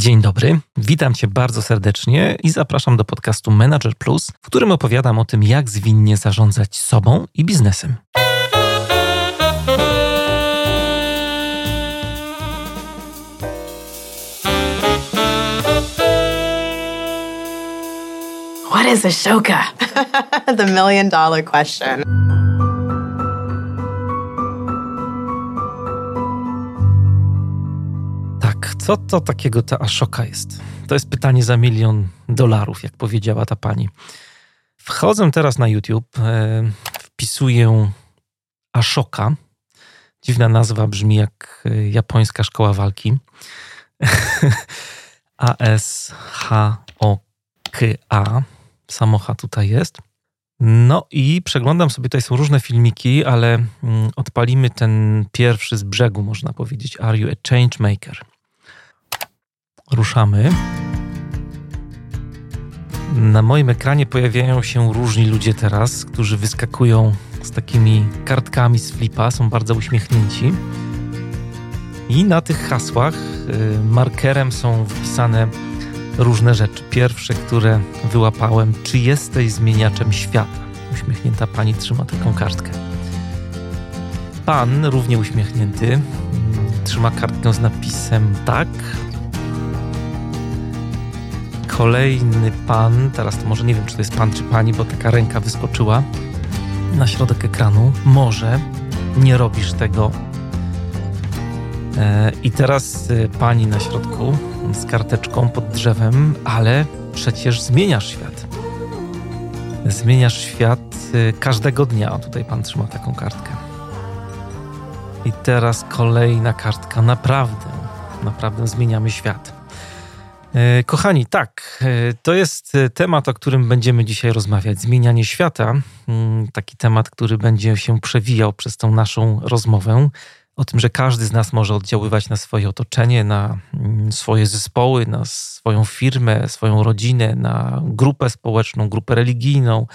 Dzień dobry, witam Cię bardzo serdecznie i zapraszam do podcastu Manager Plus, w którym opowiadam o tym, jak zwinnie zarządzać sobą i biznesem. What is Ashoka? the million dollar question. Co to takiego ta Ashoka jest? To jest pytanie za milion dolarów, jak powiedziała ta pani. Wchodzę teraz na YouTube, e, wpisuję Ashoka. Dziwna nazwa brzmi jak e, japońska szkoła walki. A-S-H-O-K-A. Samocha tutaj jest. No i przeglądam sobie, tutaj są różne filmiki, ale mm, odpalimy ten pierwszy z brzegu, można powiedzieć. Are you a change maker? Ruszamy. Na moim ekranie pojawiają się różni ludzie teraz, którzy wyskakują z takimi kartkami z flipa, są bardzo uśmiechnięci. I na tych hasłach y, markerem są wpisane różne rzeczy. Pierwsze, które wyłapałem, czy jesteś zmieniaczem świata? Uśmiechnięta pani trzyma taką kartkę. Pan, równie uśmiechnięty, trzyma kartkę z napisem tak. Kolejny pan, teraz to może nie wiem, czy to jest pan czy pani, bo taka ręka wyskoczyła na środek ekranu. Może nie robisz tego. E, I teraz e, pani na środku z karteczką pod drzewem, ale przecież zmieniasz świat. Zmieniasz świat y, każdego dnia. O, tutaj pan trzyma taką kartkę. I teraz kolejna kartka. Naprawdę, naprawdę zmieniamy świat. Y, kochani, tak, y, to jest temat, o którym będziemy dzisiaj rozmawiać. Zmienianie świata. Mm, taki temat, który będzie się przewijał przez tą naszą rozmowę o tym, że każdy z nas może oddziaływać na swoje otoczenie, na mm, swoje zespoły, na swoją firmę, swoją rodzinę, na grupę społeczną, grupę religijną,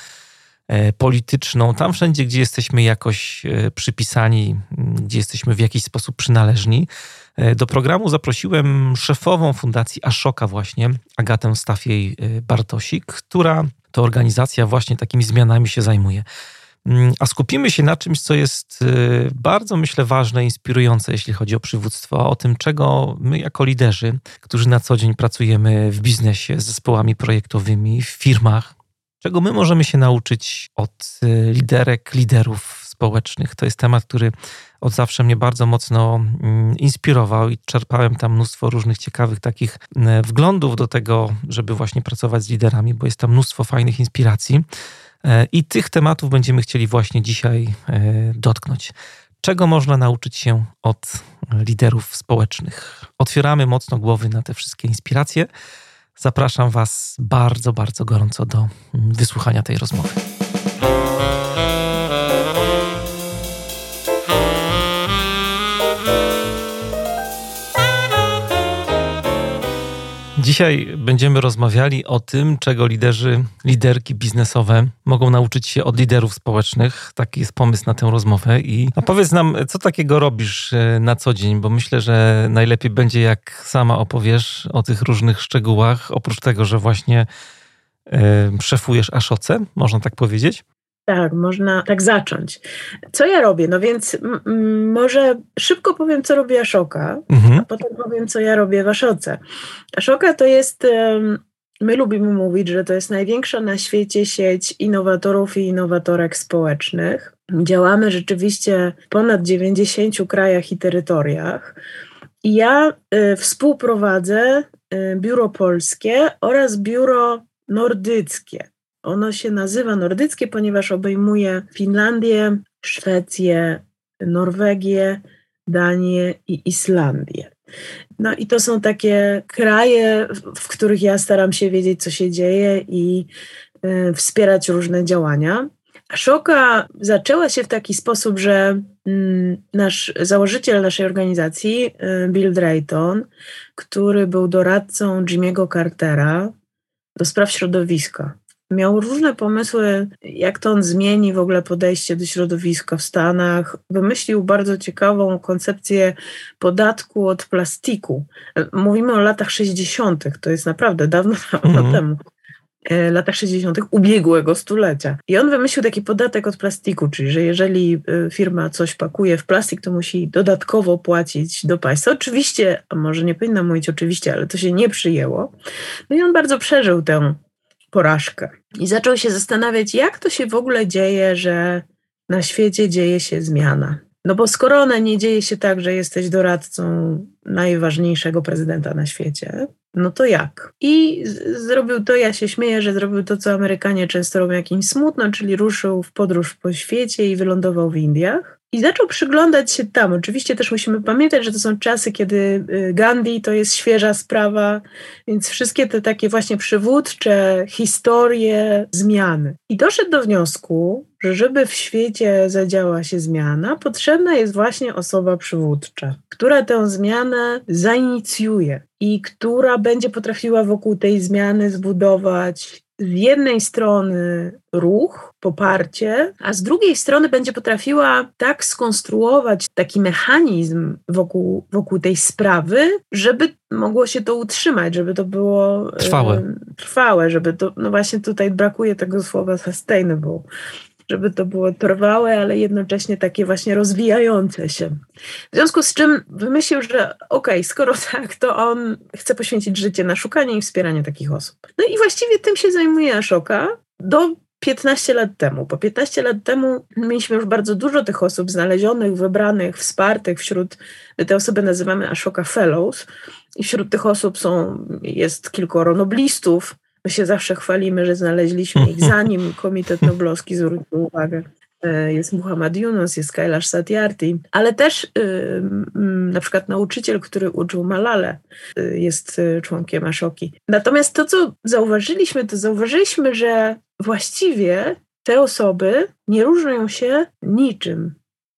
e, polityczną, tam wszędzie, gdzie jesteśmy jakoś e, przypisani, mm, gdzie jesteśmy w jakiś sposób przynależni. E, do programu zaprosiłem szefową Fundacji Ashoka właśnie, Agatę Stafiej Bartosik, która to organizacja właśnie takimi zmianami się zajmuje. Mm, a skupimy się na czymś, co jest y, bardzo, myślę, ważne, inspirujące, jeśli chodzi o przywództwo, o tym, czego my, jako liderzy, którzy na co dzień pracujemy w biznesie, z zespołami projektowymi, w firmach, czego my możemy się nauczyć od liderek, liderów społecznych. To jest temat, który od zawsze mnie bardzo mocno mm, inspirował i czerpałem tam mnóstwo różnych ciekawych takich y, wglądów do tego, żeby właśnie pracować z liderami, bo jest tam mnóstwo fajnych inspiracji. E, I tych tematów będziemy chcieli właśnie dzisiaj e, dotknąć. Czego można nauczyć się od liderów społecznych? Otwieramy mocno głowy na te wszystkie inspiracje. Zapraszam Was bardzo, bardzo gorąco do mm, wysłuchania tej rozmowy. Dzisiaj będziemy rozmawiali o tym, czego liderzy, liderki biznesowe mogą nauczyć się od liderów społecznych. Taki jest pomysł na tę rozmowę. I a powiedz nam, co takiego robisz e, na co dzień, bo myślę, że najlepiej będzie, jak sama opowiesz o tych różnych szczegółach, oprócz tego, że właśnie y, szefujesz Aszoce, można tak powiedzieć. Tak, można tak zacząć. Co ja robię? No więc m- może szybko powiem, co robi Ashoka, mhm. a potem powiem, co ja robię w Ashoce. Ashoka to jest, my lubimy mówić, że to jest największa na świecie sieć innowatorów i innowatorek społecznych. Działamy rzeczywiście w ponad 90 krajach i terytoriach. I ja y, współprowadzę y, biuro polskie oraz biuro nordyckie. Ono się nazywa nordyckie, ponieważ obejmuje Finlandię, Szwecję, Norwegię, Danię i Islandię. No i to są takie kraje, w których ja staram się wiedzieć, co się dzieje i y, wspierać różne działania. Szoka zaczęła się w taki sposób, że y, nasz założyciel naszej organizacji, y, Bill Drayton, który był doradcą Jimmy'ego Cartera do spraw środowiska, Miał różne pomysły, jak to on zmieni w ogóle podejście do środowiska w Stanach. Wymyślił bardzo ciekawą koncepcję podatku od plastiku. Mówimy o latach 60., to jest naprawdę dawno, dawno mm. temu. E, latach 60. ubiegłego stulecia. I on wymyślił taki podatek od plastiku, czyli że jeżeli e, firma coś pakuje w plastik, to musi dodatkowo płacić do państwa. Oczywiście, a może nie powinna mówić oczywiście, ale to się nie przyjęło. No i on bardzo przeżył tę porażkę. I zaczął się zastanawiać, jak to się w ogóle dzieje, że na świecie dzieje się zmiana. No bo skoro ona nie dzieje się tak, że jesteś doradcą najważniejszego prezydenta na świecie, no to jak? I zrobił to, ja się śmieję, że zrobił to, co Amerykanie często robią, jakimś smutno, czyli ruszył w podróż po świecie i wylądował w Indiach. I zaczął przyglądać się tam. Oczywiście też musimy pamiętać, że to są czasy, kiedy y, Gandhi to jest świeża sprawa, więc wszystkie te takie właśnie przywódcze historie zmiany. I doszedł do wniosku, że żeby w świecie zadziała się zmiana, potrzebna jest właśnie osoba przywódcza, która tę zmianę zainicjuje i która będzie potrafiła wokół tej zmiany zbudować z jednej strony ruch, poparcie, a z drugiej strony będzie potrafiła tak skonstruować taki mechanizm wokół, wokół tej sprawy, żeby mogło się to utrzymać, żeby to było trwałe, trwałe żeby to, no właśnie tutaj brakuje tego słowa sustainable, żeby to było trwałe, ale jednocześnie takie właśnie rozwijające się. W związku z czym wymyślił, że okej, okay, skoro tak, to on chce poświęcić życie na szukanie i wspieranie takich osób. No i właściwie tym się zajmuje Ashoka do 15 lat temu. Po 15 lat temu mieliśmy już bardzo dużo tych osób znalezionych, wybranych, wspartych wśród, te osoby nazywamy Ashoka Fellows i wśród tych osób są, jest kilkoro noblistów, My się zawsze chwalimy, że znaleźliśmy ich zanim Komitet Noblowski zwrócił uwagę. E, jest Muhammad Yunus, jest Kailash Satyarthi, ale też na przykład nauczyciel, który uczył Malale, y, jest y, członkiem Ashoki. Natomiast to, co zauważyliśmy, to zauważyliśmy, że właściwie te osoby nie różnią się niczym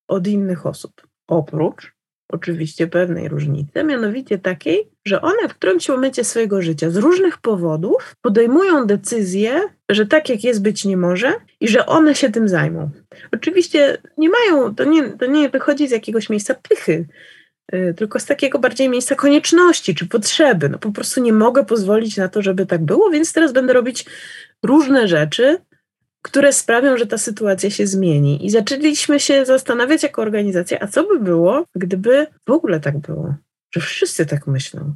od innych osób, oprócz oczywiście pewnej różnicy, mianowicie takiej, że one w którymś momencie swojego życia z różnych powodów podejmują decyzję, że tak jak jest być nie może i że one się tym zajmą. Oczywiście nie mają, to nie, to nie wychodzi z jakiegoś miejsca pychy, y, tylko z takiego bardziej miejsca konieczności czy potrzeby. No po prostu nie mogę pozwolić na to, żeby tak było, więc teraz będę robić różne rzeczy, które sprawią, że ta sytuacja się zmieni. I zaczęliśmy się zastanawiać jako organizacja, a co by było, gdyby w ogóle tak było, że wszyscy tak myślą.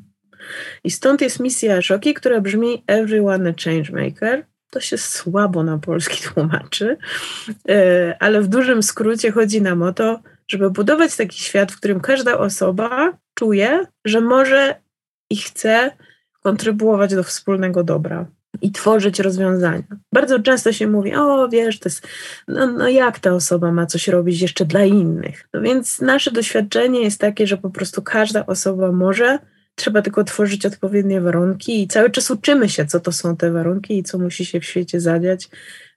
I stąd jest misja Szoki, która brzmi Everyone a Changemaker. To się słabo na polski tłumaczy, e, ale w dużym skrócie chodzi nam o to, żeby budować taki świat, w którym każda osoba czuje, że może i chce kontrybuować do wspólnego dobra i tworzyć rozwiązania. Bardzo często się mówi, o wiesz, to jest, no, no jak ta osoba ma coś robić jeszcze dla innych. No więc nasze doświadczenie jest takie, że po prostu każda osoba może, trzeba tylko tworzyć odpowiednie warunki i cały czas uczymy się, co to są te warunki i co musi się w świecie zadziać,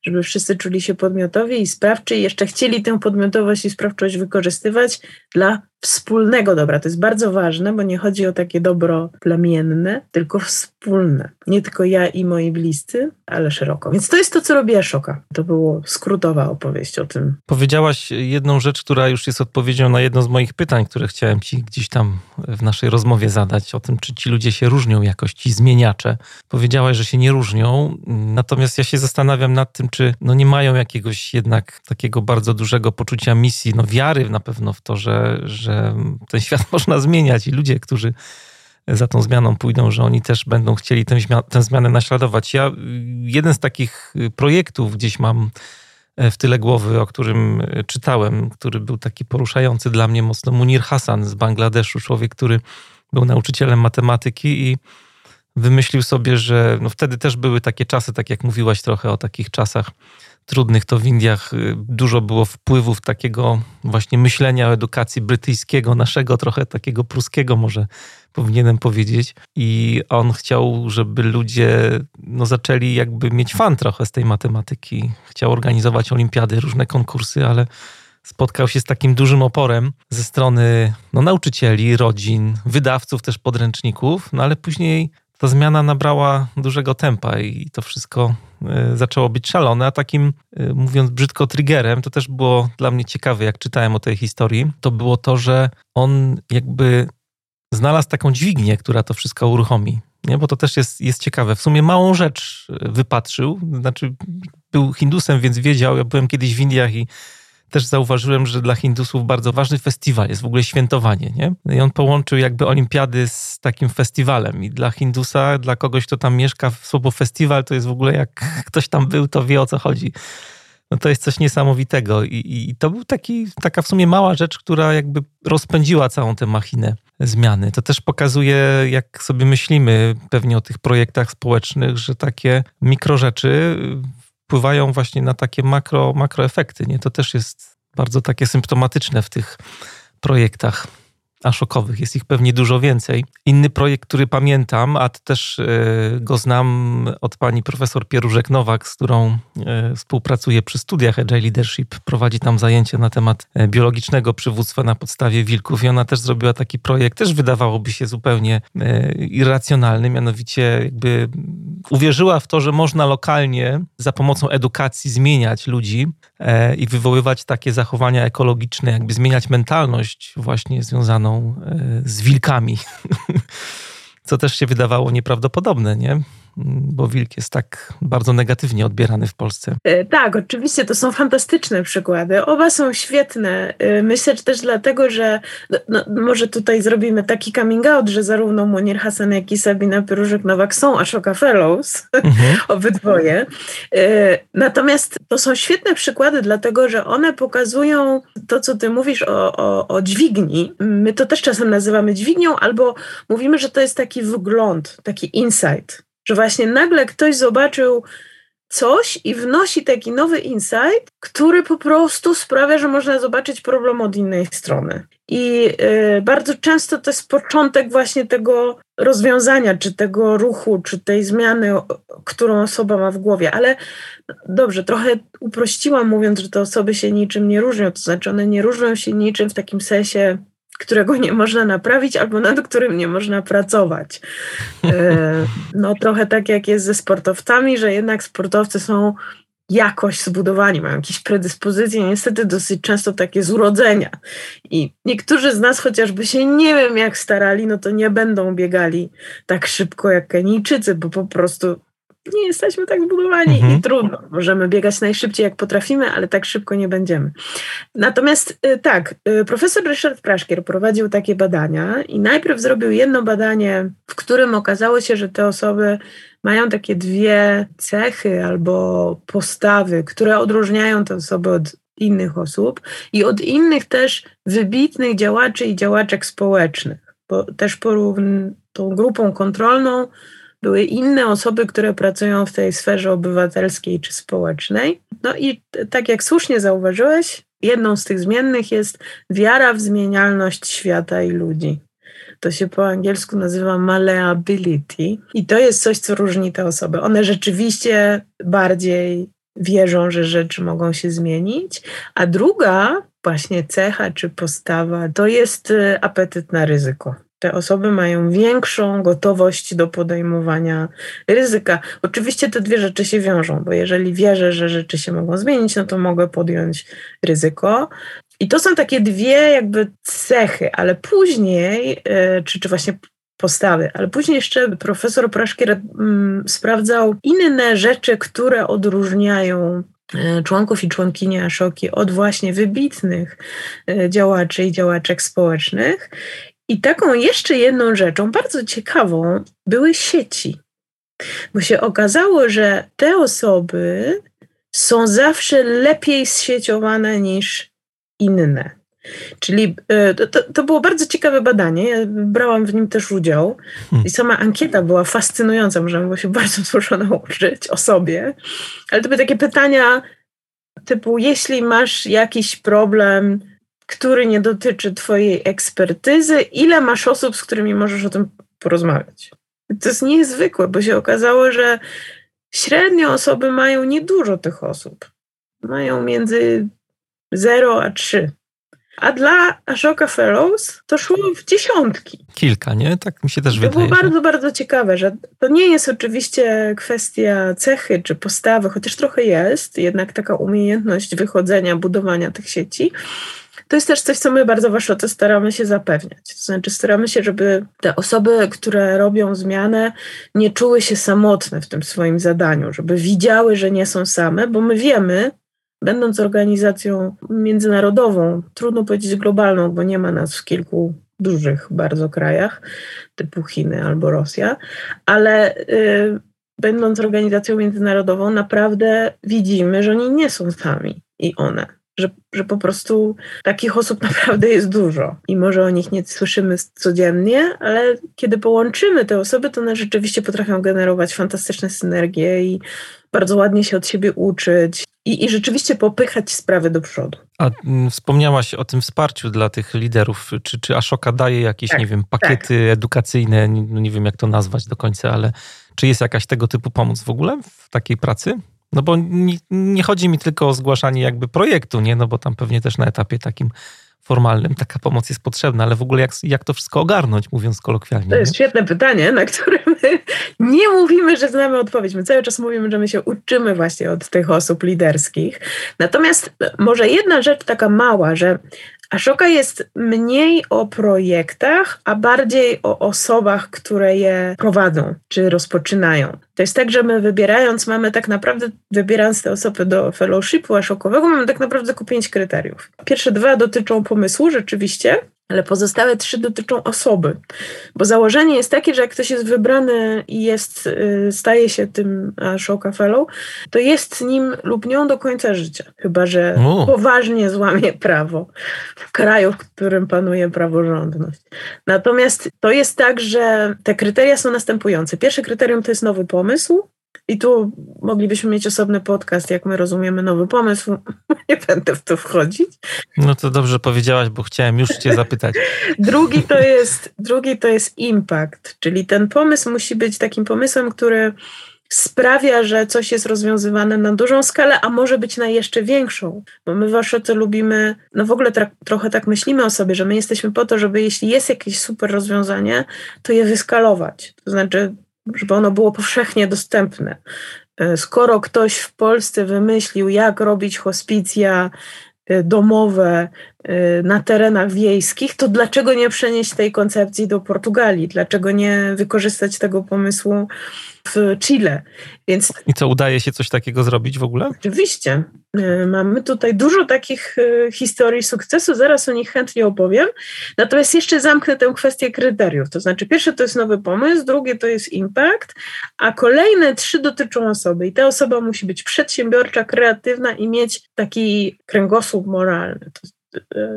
żeby wszyscy czuli się podmiotowi i sprawczy i jeszcze chcieli tę podmiotowość i sprawczość wykorzystywać dla wspólnego dobra. To jest bardzo ważne, bo nie chodzi o takie dobro plemienne, tylko wspólne. Nie tylko ja i moi bliscy, ale szeroko. Więc to jest to, co robi Ashoka. To było skrótowa opowieść o tym. Powiedziałaś jedną rzecz, która już jest odpowiedzią na jedno z moich pytań, które chciałem ci gdzieś tam w naszej rozmowie zadać, o tym, czy ci ludzie się różnią jakoś, ci zmieniacze. Powiedziałaś, że się nie różnią, natomiast ja się zastanawiam nad tym, czy no nie mają jakiegoś jednak takiego bardzo dużego poczucia misji, no wiary na pewno w to, że, że ten świat można zmieniać i ludzie, którzy za tą zmianą pójdą, że oni też będą chcieli tę, tę zmianę naśladować. Ja jeden z takich projektów gdzieś mam e, w tyle głowy, o którym e, czytałem, który był taki poruszający dla mnie mocno, Munir Hassan z Bangladeszu, człowiek, który był nauczycielem matematyki i wymyślił sobie, że no wtedy też były takie czasy, tak jak mówiłaś trochę o takich czasach trudnych, to w Indiach y, dużo było wpływów takiego właśnie myślenia o edukacji brytyjskiego, naszego trochę takiego pruskiego może powinienem powiedzieć. I on chciał, żeby ludzie no, zaczęli jakby mieć fan trochę z tej matematyki. Chciał organizować olimpiady, różne konkursy, ale spotkał się z takim dużym oporem ze strony no, nauczycieli, rodzin, wydawców też podręczników, no ale później ta zmiana nabrała dużego tempa i to wszystko y, zaczęło być szalone, a takim, y, mówiąc brzydko, triggerem, to też było dla mnie ciekawe, jak czytałem o tej historii, to było to, że on jakby znalazł taką dźwignię, która to wszystko uruchomi. Nie? Bo to też jest, jest ciekawe. W sumie małą rzecz wypatrzył, znaczy był Hindusem, więc wiedział. Ja byłem kiedyś w Indiach i też zauważyłem, że dla Hindusów bardzo ważny festiwal jest w ogóle świętowanie. Nie? I on połączył jakby olimpiady z takim festiwalem. I dla Hindusa, dla kogoś, kto tam mieszka, słowo festiwal to jest w ogóle jak ktoś tam był, to wie o co chodzi. No to jest coś niesamowitego. I, i to był taki, taka w sumie mała rzecz, która jakby rozpędziła całą tę machinę zmiany. To też pokazuje, jak sobie myślimy pewnie o tych projektach społecznych, że takie mikrorzeczy wpływają właśnie na takie makro, makroefekty. Nie? To też jest bardzo takie symptomatyczne w tych projektach a szokowych. Jest ich pewnie dużo więcej. Inny projekt, który pamiętam, a też e, go znam od pani profesor Pierużek-Nowak, z którą e, współpracuję przy studiach Agile Leadership. Prowadzi tam zajęcia na temat e, biologicznego przywództwa na podstawie wilków i ona też zrobiła taki projekt, też wydawałoby się zupełnie irracjonalny, mianowicie jakby uwierzyła w to, że można lokalnie za pomocą edukacji zmieniać ludzi i wywoływać takie zachowania ekologiczne, jakby zmieniać mentalność właśnie związaną E, z wilkami. Co też się wydawało nieprawdopodobne, nie? Bo wilk jest tak bardzo negatywnie odbierany w Polsce. E, tak, oczywiście to są fantastyczne przykłady. Oba są świetne. E, myślę że też dlatego, że no, no, może tutaj zrobimy taki coming out, że zarówno Munir Hasan, jak i Sabina Pyrużek-Nowak są Ashoka Fellows, mhm. obydwoje. E, natomiast to są świetne przykłady, dlatego że one pokazują to, co ty mówisz o, o, o dźwigni. My to też czasem nazywamy dźwignią, albo mówimy, że to jest taki wgląd, taki insight że właśnie nagle ktoś zobaczył coś i wnosi taki nowy insight, który po prostu sprawia, że można zobaczyć problem od innej strony. I y, bardzo często to jest początek właśnie tego rozwiązania, czy tego ruchu, czy tej zmiany, którą osoba ma w głowie. Ale dobrze, trochę uprościłam, mówiąc, że te osoby się niczym nie różnią. To znaczy, one nie różnią się niczym w takim sensie którego nie można naprawić albo nad którym nie można pracować. E, no trochę tak jak jest ze sportowcami, że jednak sportowcy są jakoś zbudowani, mają jakieś predyspozycje, niestety dosyć często takie z urodzenia. I niektórzy z nas chociażby się nie wiem jak starali, no to nie będą biegali tak szybko jak Kenijczycy, bo po prostu nie jesteśmy tak zbudowani mhm. i trudno. Możemy biegać najszybciej jak potrafimy, ale tak szybko nie będziemy. Natomiast y, tak, y, profesor Ryszard Praszkier prowadził takie badania i najpierw zrobił jedno badanie, w którym okazało się, że te osoby mają takie dwie cechy albo postawy, które odróżniają te osoby od innych osób i od innych też wybitnych działaczy i działaczek społecznych, bo też porówn tą grupą kontrolną były inne osoby, które pracują w tej sferze obywatelskiej czy społecznej. No i tak jak słusznie zauważyłeś, jedną z tych zmiennych jest wiara w zmienialność świata i ludzi. To się po angielsku nazywa malleability i to jest coś, co różni te osoby. One rzeczywiście bardziej wierzą, że rzeczy mogą się zmienić, a druga właśnie cecha czy postawa to jest y, apetyt na ryzyko te osoby mają większą gotowość do podejmowania ryzyka. Oczywiście te dwie rzeczy się wiążą, bo jeżeli wierzę, że rzeczy się mogą zmienić, no to mogę podjąć ryzyko. I to są takie dwie jakby cechy, ale później, e, czy, czy właśnie postawy, ale później jeszcze profesor Praszkier mm, sprawdzał inne rzeczy, które odróżniają e, członków i członkinie Aszoki od właśnie wybitnych e, działaczy i działaczek społecznych i taką jeszcze jedną rzeczą, bardzo ciekawą, były sieci. Bo się okazało, że te osoby są zawsze lepiej zsieciowane niż inne. Czyli e, to, to, było bardzo ciekawe badanie. Ja brałam w nim też udział hmm. i sama ankieta była fascynująca. Można było się bardzo dużo nauczyć o sobie. Ale to były takie pytania typu: jeśli masz jakiś problem, który nie dotyczy Twojej ekspertyzy, ile masz osób, z którymi możesz o tym porozmawiać. To jest niezwykłe, bo się okazało, że średnio osoby mają niedużo tych osób. Mają między 0 a 3. A dla Ashoka Fellows to szło w dziesiątki. Kilka, nie? Tak mi się też to wydaje. To było bardzo, bardzo ciekawe, że to nie jest oczywiście kwestia cechy czy postawy, chociaż trochę jest, jednak taka umiejętność wychodzenia, budowania tych sieci. To jest też coś, co my bardzo w Ashoce staramy się zapewniać. To znaczy staramy się, żeby te osoby, które robią zmianę, nie czuły się samotne w tym swoim zadaniu, żeby widziały, że nie są same, bo my wiemy, Będąc organizacją międzynarodową, trudno powiedzieć globalną, bo nie ma nas w kilku dużych bardzo krajach, typu Chiny albo Rosja, ale y, będąc organizacją międzynarodową, naprawdę widzimy, że oni nie są sami i one. Że, że po prostu takich osób naprawdę jest dużo i może o nich nie słyszymy codziennie, ale kiedy połączymy te osoby, to one rzeczywiście potrafią generować fantastyczne synergie i bardzo ładnie się od siebie uczyć i, i rzeczywiście popychać sprawy do przodu. A m, wspomniałaś o tym wsparciu dla tych liderów. Czy, czy Ashoka daje jakieś, tak, nie wiem, pakiety tak. edukacyjne? Nie, no nie wiem, jak to nazwać do końca, ale czy jest jakaś tego typu pomoc w ogóle w takiej pracy? No bo nie, nie chodzi mi tylko o zgłaszanie jakby projektu, nie? No bo tam pewnie też na etapie takim formalnym taka pomoc jest potrzebna, ale w ogóle jak, jak to wszystko ogarnąć, mówiąc kolokwialnie? To jest nie? świetne pytanie, na które my nie mówimy, że znamy odpowiedź. My cały czas mówimy, że my się uczymy właśnie od tych osób liderskich. Natomiast może jedna rzecz taka mała, że Ashoka jest mniej o projektach, a bardziej o osobach, które je prowadzą czy rozpoczynają. To jest tak, że my wybierając, mamy tak naprawdę, wybierając te osoby do fellowshipu Ashokowego, mamy tak naprawdę tylko pięć kryteriów. Pierwsze dwa dotyczą pomysłu rzeczywiście, ale pozostałe trzy dotyczą osoby. Bo założenie jest takie, że jak ktoś jest wybrany i jest, y, staje się tym Ashoka Fellow, to jest nim lub nią do końca życia. Chyba, że poważnie złamie prawo w kraju, w którym panuje praworządność. Natomiast to jest tak, że te kryteria są następujące. Pierwsze kryterium to jest nowy pomysł, i tu moglibyśmy mieć osobny podcast, jak my rozumiemy nowy pomysł. Nie będę w to wchodzić. No to dobrze powiedziałaś, bo chciałem już Cię zapytać. drugi, to jest, drugi to jest impact, czyli ten pomysł musi być takim pomysłem, który sprawia, że coś jest rozwiązywane na dużą skalę, a może być na jeszcze większą. Bo my Oszoce lubimy, no w ogóle trochę tak myślimy o sobie, że my jesteśmy po to, żeby jeśli jest jakieś super rozwiązanie, to je wyskalować. To znaczy żeby ono było powszechnie dostępne. E, skoro ktoś w Polsce wymyślił, jak robić hospicja e, domowe e, na terenach wiejskich, to dlaczego nie przenieść tej koncepcji do Portugalii? Dlaczego nie wykorzystać tego pomysłu w Chile. Więc, I co, udaje się coś takiego zrobić w ogóle? Oczywiście. E, mamy tutaj dużo takich e, historii sukcesu, zaraz o nich chętnie opowiem. Natomiast jeszcze zamknę tę kwestię kryteriów. To znaczy, pierwsze to jest nowy pomysł, drugie to jest impact, a kolejne trzy dotyczą osoby. I ta osoba musi być przedsiębiorcza, kreatywna i mieć taki kręgosłup moralny. To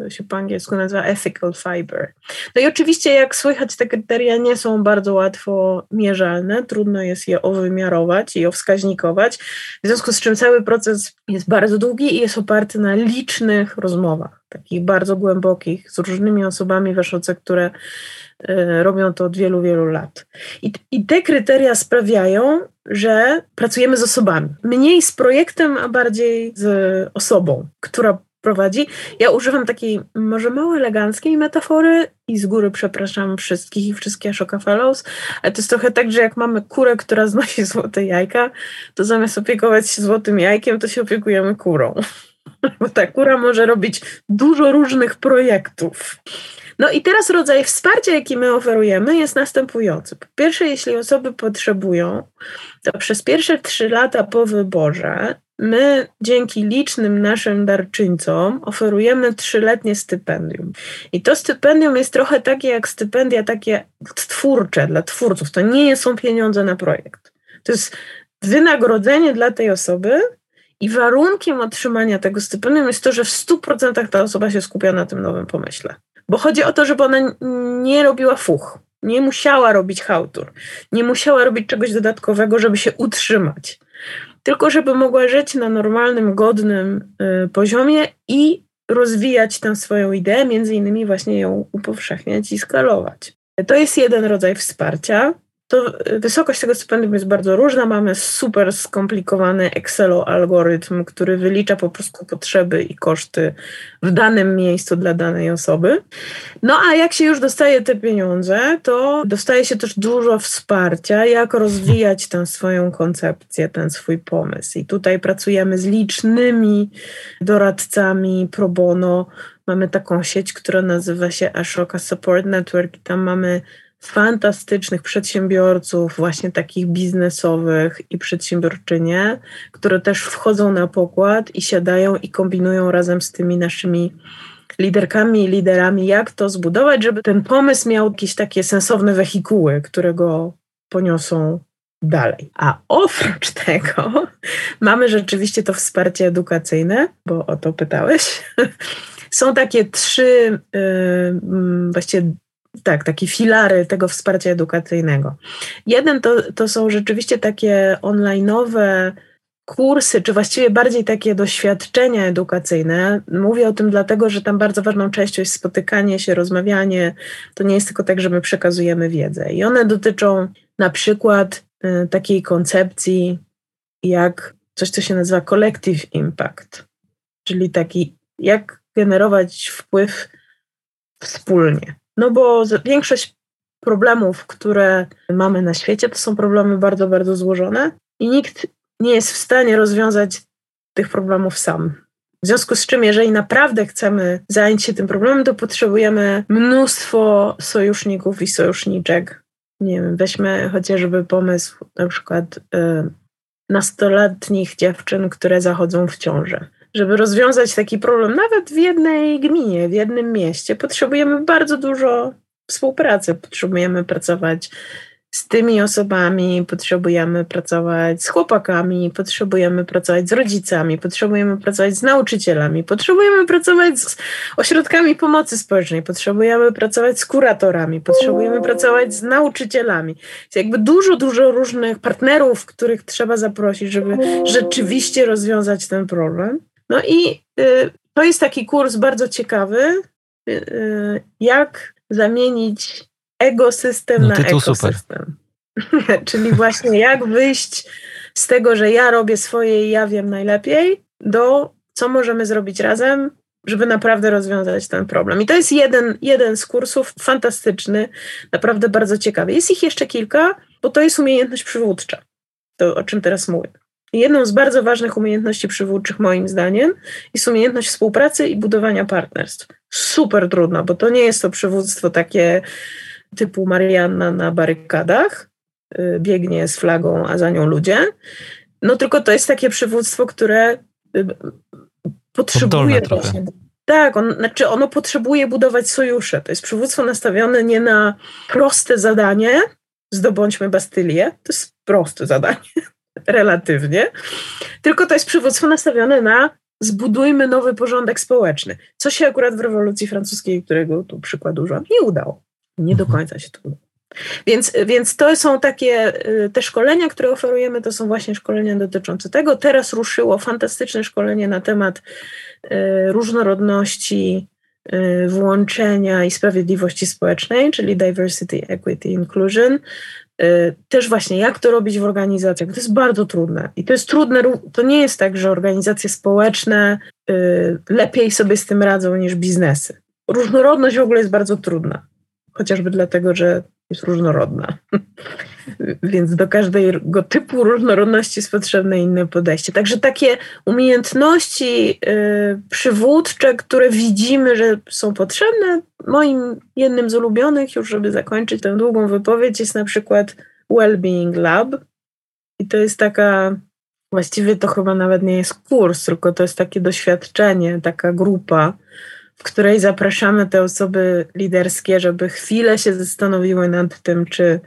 się po angielsku nazywa ethical fiber. No i oczywiście, jak słychać, te kryteria nie są bardzo łatwo mierzalne, trudno jest je owymiarować i owskaźnikować, w związku z czym cały proces jest bardzo długi i jest oparty na licznych rozmowach, takich bardzo głębokich, z różnymi osobami w Eszoce, które e, robią to od wielu, wielu lat. I, I te kryteria sprawiają, że pracujemy z osobami. Mniej z projektem, a bardziej z osobą, która prowadzi. Ja używam takiej może mało eleganckiej metafory i z góry przepraszam wszystkich i wszystkie Ashoka Fellows, ale to jest trochę tak, że jak mamy kurę, która znosi złote jajka, to zamiast opiekować się złotym jajkiem, to się opiekujemy kurą. Bo ta kura może robić dużo różnych projektów. No i teraz rodzaj wsparcia, jaki my oferujemy, jest następujący. Po pierwsze, jeśli osoby potrzebują, to przez pierwsze trzy lata po wyborze my dzięki licznym naszym darczyńcom oferujemy trzyletnie stypendium. I to stypendium jest trochę takie jak stypendia takie twórcze dla twórców. To nie są pieniądze na projekt. To jest wynagrodzenie dla tej osoby i warunkiem otrzymania tego stypendium jest to, że w 100% ta osoba się skupia na tym nowym pomyśle. Bo chodzi o to, żeby ona nie robiła fuch, nie musiała robić hałtur, nie musiała robić czegoś dodatkowego, żeby się utrzymać tylko żeby mogła żyć na normalnym, godnym y, poziomie i rozwijać tę swoją ideę, między innymi właśnie ją upowszechniać i skalować. To jest jeden rodzaj wsparcia. To wysokość tego stypendium jest bardzo różna. Mamy super skomplikowany Excelo algorytm, który wylicza po prostu potrzeby i koszty w danym miejscu dla danej osoby. No a jak się już dostaje te pieniądze, to dostaje się też dużo wsparcia, jak rozwijać tę swoją koncepcję, ten swój pomysł. I tutaj pracujemy z licznymi doradcami pro bono. Mamy taką sieć, która nazywa się Ashoka Support Network tam mamy fantastycznych przedsiębiorców, właśnie takich biznesowych i przedsiębiorczynie, które też wchodzą na pokład i siadają i kombinują razem z tymi naszymi liderkami i liderami, jak to zbudować, żeby ten pomysł miał jakieś takie sensowne wehikuły, które go poniosą dalej. A oprócz tego mamy rzeczywiście to wsparcie edukacyjne, bo o to pytałeś. Są takie trzy, yy, właściwie tak, takie filary tego wsparcia edukacyjnego. Jeden to, to są rzeczywiście takie online'owe kursy, czy właściwie bardziej takie doświadczenia edukacyjne. Mówię o tym dlatego, że tam bardzo ważną częścią jest spotykanie się, rozmawianie. To nie jest tylko tak, że my przekazujemy wiedzę. I one dotyczą na przykład y, takiej koncepcji jak coś, co się nazywa collective impact, czyli taki, jak generować wpływ wspólnie. No bo większość problemów, które mamy na świecie, to są problemy bardzo, bardzo złożone i nikt nie jest w stanie rozwiązać tych problemów sam. W związku z czym, jeżeli naprawdę chcemy zająć się tym problemem, to potrzebujemy mnóstwo sojuszników i sojuszniczek. Nie wiem, weźmy chociażby pomysł na przykład y, nastoletnich dziewczyn, które zachodzą w ciążę żeby rozwiązać taki problem, nawet w jednej gminie, w jednym mieście, potrzebujemy bardzo dużo współpracy. Potrzebujemy pracować z tymi osobami, potrzebujemy pracować z chłopakami, potrzebujemy pracować z rodzicami, potrzebujemy pracować z nauczycielami, potrzebujemy pracować z ośrodkami pomocy społecznej, potrzebujemy pracować z kuratorami, potrzebujemy pracować z nauczycielami. Jest jakby dużo, dużo różnych partnerów, których trzeba zaprosić, żeby rzeczywiście rozwiązać ten problem. No i y, to jest taki kurs bardzo ciekawy, y, y, jak zamienić ekosystem no, na ekosystem. Czyli właśnie jak wyjść z tego, że ja robię swoje i ja wiem najlepiej, do co możemy zrobić razem, żeby naprawdę rozwiązać ten problem. I to jest jeden, jeden z kursów fantastyczny, naprawdę bardzo ciekawy. Jest ich jeszcze kilka, bo to jest umiejętność przywódcza, to o czym teraz mówię. Jedną z bardzo ważnych umiejętności przywódczych, moim zdaniem, jest umiejętność współpracy i budowania partnerstw. Super trudno, bo to nie jest to przywództwo takie typu Marianna na barykadach, y, biegnie z flagą, a za nią ludzie. No tylko to jest takie przywództwo, które y, potrzebuje właśnie. Tak, on, znaczy ono potrzebuje budować sojusze. To jest przywództwo nastawione nie na proste zadanie, zdobądźmy Bastylię, to jest proste zadanie relatywnie, tylko to jest przywództwo nastawione na zbudujmy nowy porządek społeczny, co się akurat w rewolucji francuskiej, którego tu przykład użyłam, nie udało. Nie do mhm. końca się to udało. Więc, więc to są takie, y, te szkolenia, które oferujemy, to są właśnie szkolenia dotyczące tego. Teraz ruszyło fantastyczne szkolenie na temat y, różnorodności, y, włączenia i sprawiedliwości społecznej, czyli diversity, equity, inclusion. Y, też właśnie jak to robić w organizacjach. To jest bardzo trudne. I to jest trudne, to nie jest tak, że organizacje społeczne y, lepiej sobie z tym radzą niż biznesy. Różnorodność w ogóle jest bardzo trudna. Chociażby dlatego, że jest różnorodna. Więc do każdego typu różnorodności jest potrzebne inne podejście. Także takie umiejętności y, przywódcze, które widzimy, że są potrzebne, moim jednym z ulubionych, już żeby zakończyć tę długą wypowiedź, jest na przykład Wellbeing Lab. I to jest taka, właściwie to chyba nawet nie jest kurs, tylko to jest takie doświadczenie, taka grupa w której zapraszamy te osoby liderskie, żeby chwilę się zastanowiły nad tym, czy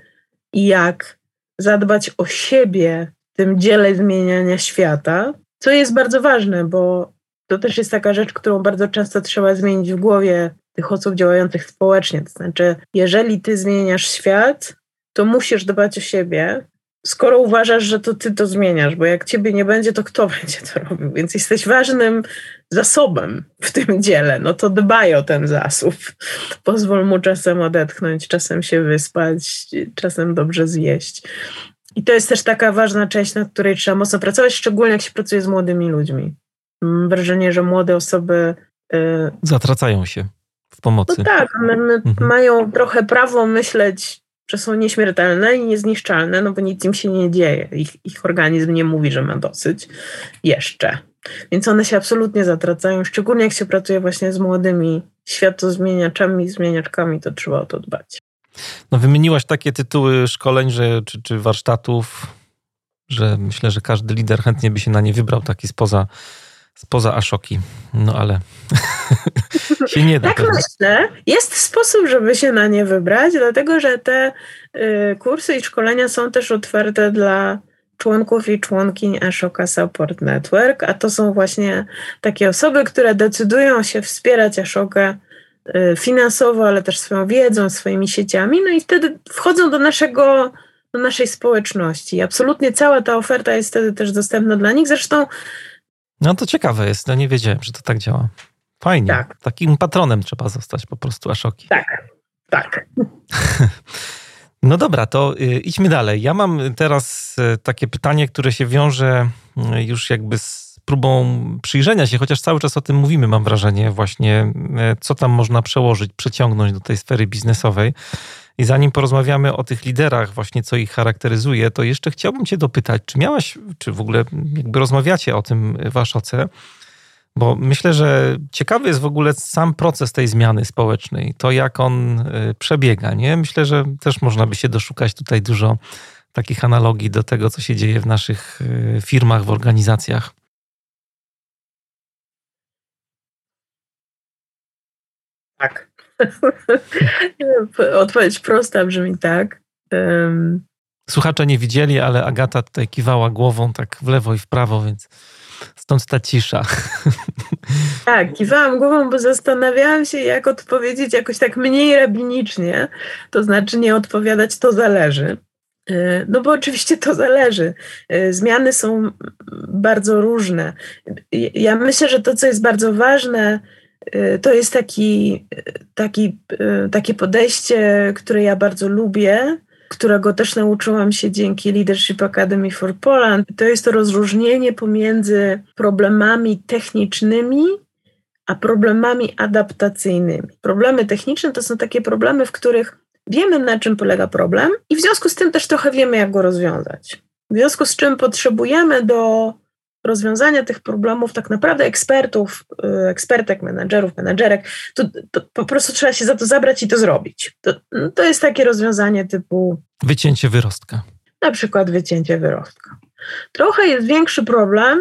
i jak zadbać o siebie w tym dziele zmieniania świata, co jest bardzo ważne, bo to też jest taka rzecz, którą bardzo często trzeba zmienić w głowie tych osób działających społecznie. To znaczy, jeżeli ty zmieniasz świat, to musisz dbać o siebie, skoro uważasz, że to ty to zmieniasz, bo jak ciebie nie będzie, to kto będzie to robił? Więc jesteś ważnym zasobem w tym dziele. No to dbaj o ten zasób. Pozwól mu czasem odetchnąć, czasem się wyspać, czasem dobrze zjeść. I to jest też taka ważna część, nad której trzeba mocno pracować, szczególnie jak się pracuje z młodymi ludźmi. Mam wrażenie, że młode osoby. Yy, Zatracają się w pomocy. No tak, one mhm. mają trochę prawo myśleć, że są nieśmiertelne i niezniszczalne, no bo nic im się nie dzieje. Ich, ich organizm nie mówi, że ma dosyć jeszcze. Więc one się absolutnie zatracają, szczególnie jak się pracuje właśnie z młodymi światozmieniaczami, zmieniaczkami, to trzeba o to dbać. No wymieniłaś takie tytuły szkoleń że, czy, czy warsztatów, że myślę, że każdy lider chętnie by się na nie wybrał, taki spoza, spoza Aszoki. No ale się nie da. Tak pewnie. myślę. Jest sposób, żeby się na nie wybrać, dlatego że te y, kursy i szkolenia są też otwarte dla członków i członkiń Ashoka Support Network, a to są właśnie takie osoby, które decydują się wspierać Ashokę y, finansowo, ale też swoją wiedzą, swoimi sieciami, no i wtedy wchodzą do naszego do naszej społeczności. Absolutnie cała ta oferta jest wtedy też dostępna dla nich. Zresztą. No to ciekawe jest, no nie wiedziałem, że to tak działa. Fajnie. Tak. Takim patronem trzeba zostać po prostu Ashoki. Tak, tak. No dobra, to y, idźmy dalej. Ja mam teraz y, takie pytanie, które się wiąże y, już jakby z próbą przyjrzenia się, chociaż cały czas o tym mówimy, mam wrażenie, właśnie co tam można przełożyć, przeciągnąć do tej sfery biznesowej. I zanim porozmawiamy o tych liderach, właśnie co ich charakteryzuje, to jeszcze chciałbym Cię dopytać, czy miałaś, czy w ogóle jakby rozmawiacie o tym w Aszoce, bo myślę, że ciekawy jest w ogóle sam proces tej zmiany społecznej, to jak on y, przebiega. Nie? Myślę, że też można by się doszukać tutaj dużo takich analogii do tego, co się dzieje w naszych y, firmach, w organizacjach. Tak. Odpowiedź prosta brzmi tak. Słuchacze nie widzieli, ale Agata tutaj kiwała głową tak w lewo i w prawo, więc Stąd ta cisza. Tak, kiwałam głową, bo zastanawiałam się, jak odpowiedzieć jakoś tak mniej rabinicznie, to znaczy nie odpowiadać to zależy. E, no bo oczywiście to zależy. E, zmiany są bardzo różne. Ja myślę, że to, co jest bardzo ważne, e, to jest taki, taki, takie podejście, które ja bardzo lubię, którego też nauczyłam się dzięki Leadership Academy for Poland, to jest to rozróżnienie pomiędzy problemami technicznymi a problemami adaptacyjnymi. Problemy techniczne to są takie problemy, w których wiemy, na czym polega problem, i w związku z tym też trochę wiemy, jak go rozwiązać. W związku z czym potrzebujemy do rozwiązania tych problemów tak naprawdę ekspertów, y, ekspertek, menedżerów, menedżerek, to, to, po prostu trzeba się za to zabrać i to zrobić. To, no, to jest takie rozwiązanie typu... Wycięcie wyrostka. Na przykład wycięcie wyrostka. Trochę jest większy problem,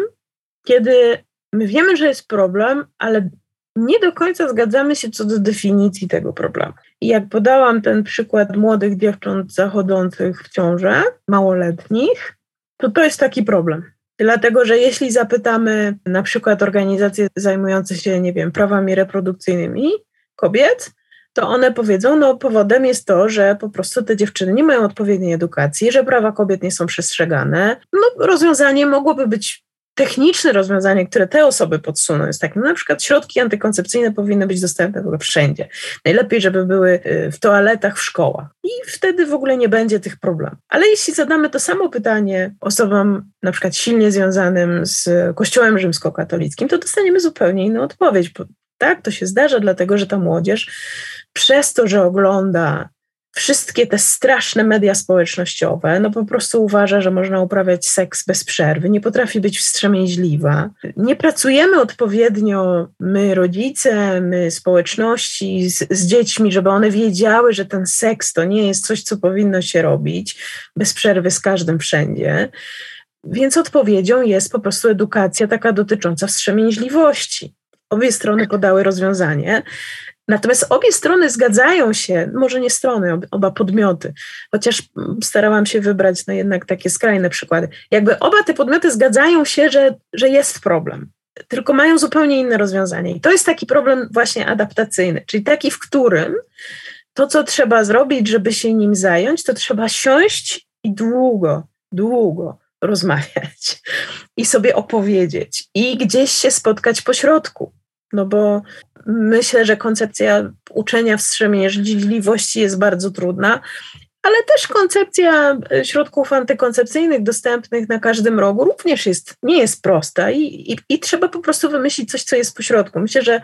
kiedy my wiemy, że jest problem, ale nie do końca zgadzamy się co do definicji tego problemu. I jak podałam ten przykład młodych dziewcząt zachodzących w ciążę, małoletnich, to to jest taki problem Dlatego, że jeśli zapytamy na przykład organizacje zajmujące się, nie wiem, prawami reprodukcyjnymi kobiet, to one powiedzą, no powodem jest to, że po prostu te dziewczyny nie mają odpowiedniej edukacji, że prawa kobiet nie są przestrzegane. No rozwiązanie mogłoby być techniczne rozwiązanie, które te osoby podsuną, jest takie, no na przykład środki antykoncepcyjne powinny być dostępne w ogóle wszędzie. Najlepiej, żeby były y, w toaletach w szkołach. I wtedy w ogóle nie będzie tych problemów. Ale jeśli zadamy to samo pytanie osobom na przykład silnie związanym z Kościołem rzymskokatolickim, to dostaniemy zupełnie inną odpowiedź. Tak, to się zdarza, dlatego że ta młodzież przez to, że ogląda wszystkie te straszne media społecznościowe, no po prostu uważa, że można uprawiać seks bez przerwy, nie potrafi być wstrzemięźliwa. Nie pracujemy odpowiednio, my rodzice, my społeczności z, z, dziećmi, żeby one wiedziały, że ten seks to nie jest coś, co powinno się robić bez przerwy z każdym wszędzie. Więc odpowiedzią jest po prostu edukacja taka dotycząca wstrzemięźliwości. Obie strony podały rozwiązanie, Natomiast obie strony zgadzają się, może nie strony, oba podmioty, chociaż starałam się wybrać no jednak takie skrajne przykłady. Jakby oba te podmioty zgadzają się, że, że jest problem, tylko mają zupełnie inne rozwiązanie. I to jest taki problem właśnie adaptacyjny, czyli taki, w którym to, co trzeba zrobić, żeby się nim zająć, to trzeba siąść i długo długo rozmawiać i sobie opowiedzieć i gdzieś się spotkać po środku. No bo myślę, że koncepcja uczenia wstrzemięźliwości jest bardzo trudna, ale też koncepcja środków antykoncepcyjnych dostępnych na każdym rogu również jest, nie jest prosta i, i, i trzeba po prostu wymyślić coś, co jest pośrodku. Myślę, że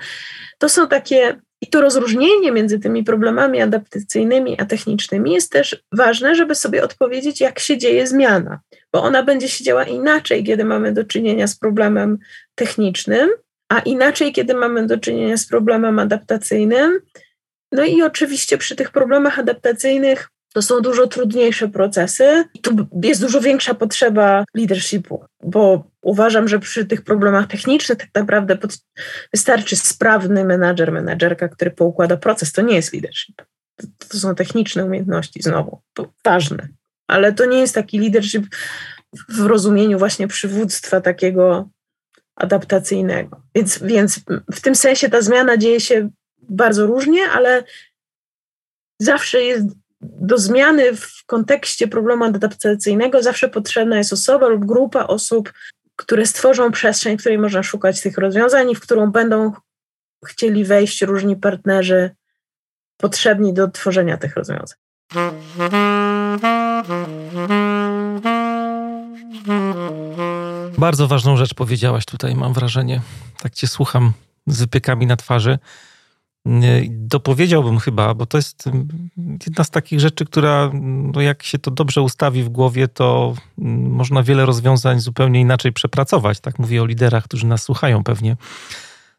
to są takie i to rozróżnienie między tymi problemami adaptacyjnymi a technicznymi jest też ważne, żeby sobie odpowiedzieć, jak się dzieje zmiana, bo ona będzie się działa inaczej, kiedy mamy do czynienia z problemem technicznym, a inaczej, kiedy mamy do czynienia z problemem adaptacyjnym. No i oczywiście przy tych problemach adaptacyjnych to są dużo trudniejsze procesy i tu jest dużo większa potrzeba leadershipu, bo uważam, że przy tych problemach technicznych tak naprawdę wystarczy sprawny menadżer, menadżerka, który poukłada proces. To nie jest leadership. To, to są techniczne umiejętności znowu, ważne, ale to nie jest taki leadership w rozumieniu właśnie przywództwa takiego adaptacyjnego. Więc, więc w tym sensie ta zmiana dzieje się bardzo różnie, ale zawsze jest do zmiany w kontekście problemu adaptacyjnego zawsze potrzebna jest osoba lub grupa osób, które stworzą przestrzeń, w której można szukać tych rozwiązań i w którą będą chcieli wejść różni partnerzy potrzebni do tworzenia tych rozwiązań. Bardzo ważną rzecz powiedziałaś tutaj, mam wrażenie. Tak cię słucham z wypiekami na twarzy dopowiedziałbym chyba, bo to jest jedna z takich rzeczy, która no jak się to dobrze ustawi w głowie, to można wiele rozwiązań zupełnie inaczej przepracować. Tak mówię o liderach, którzy nas słuchają pewnie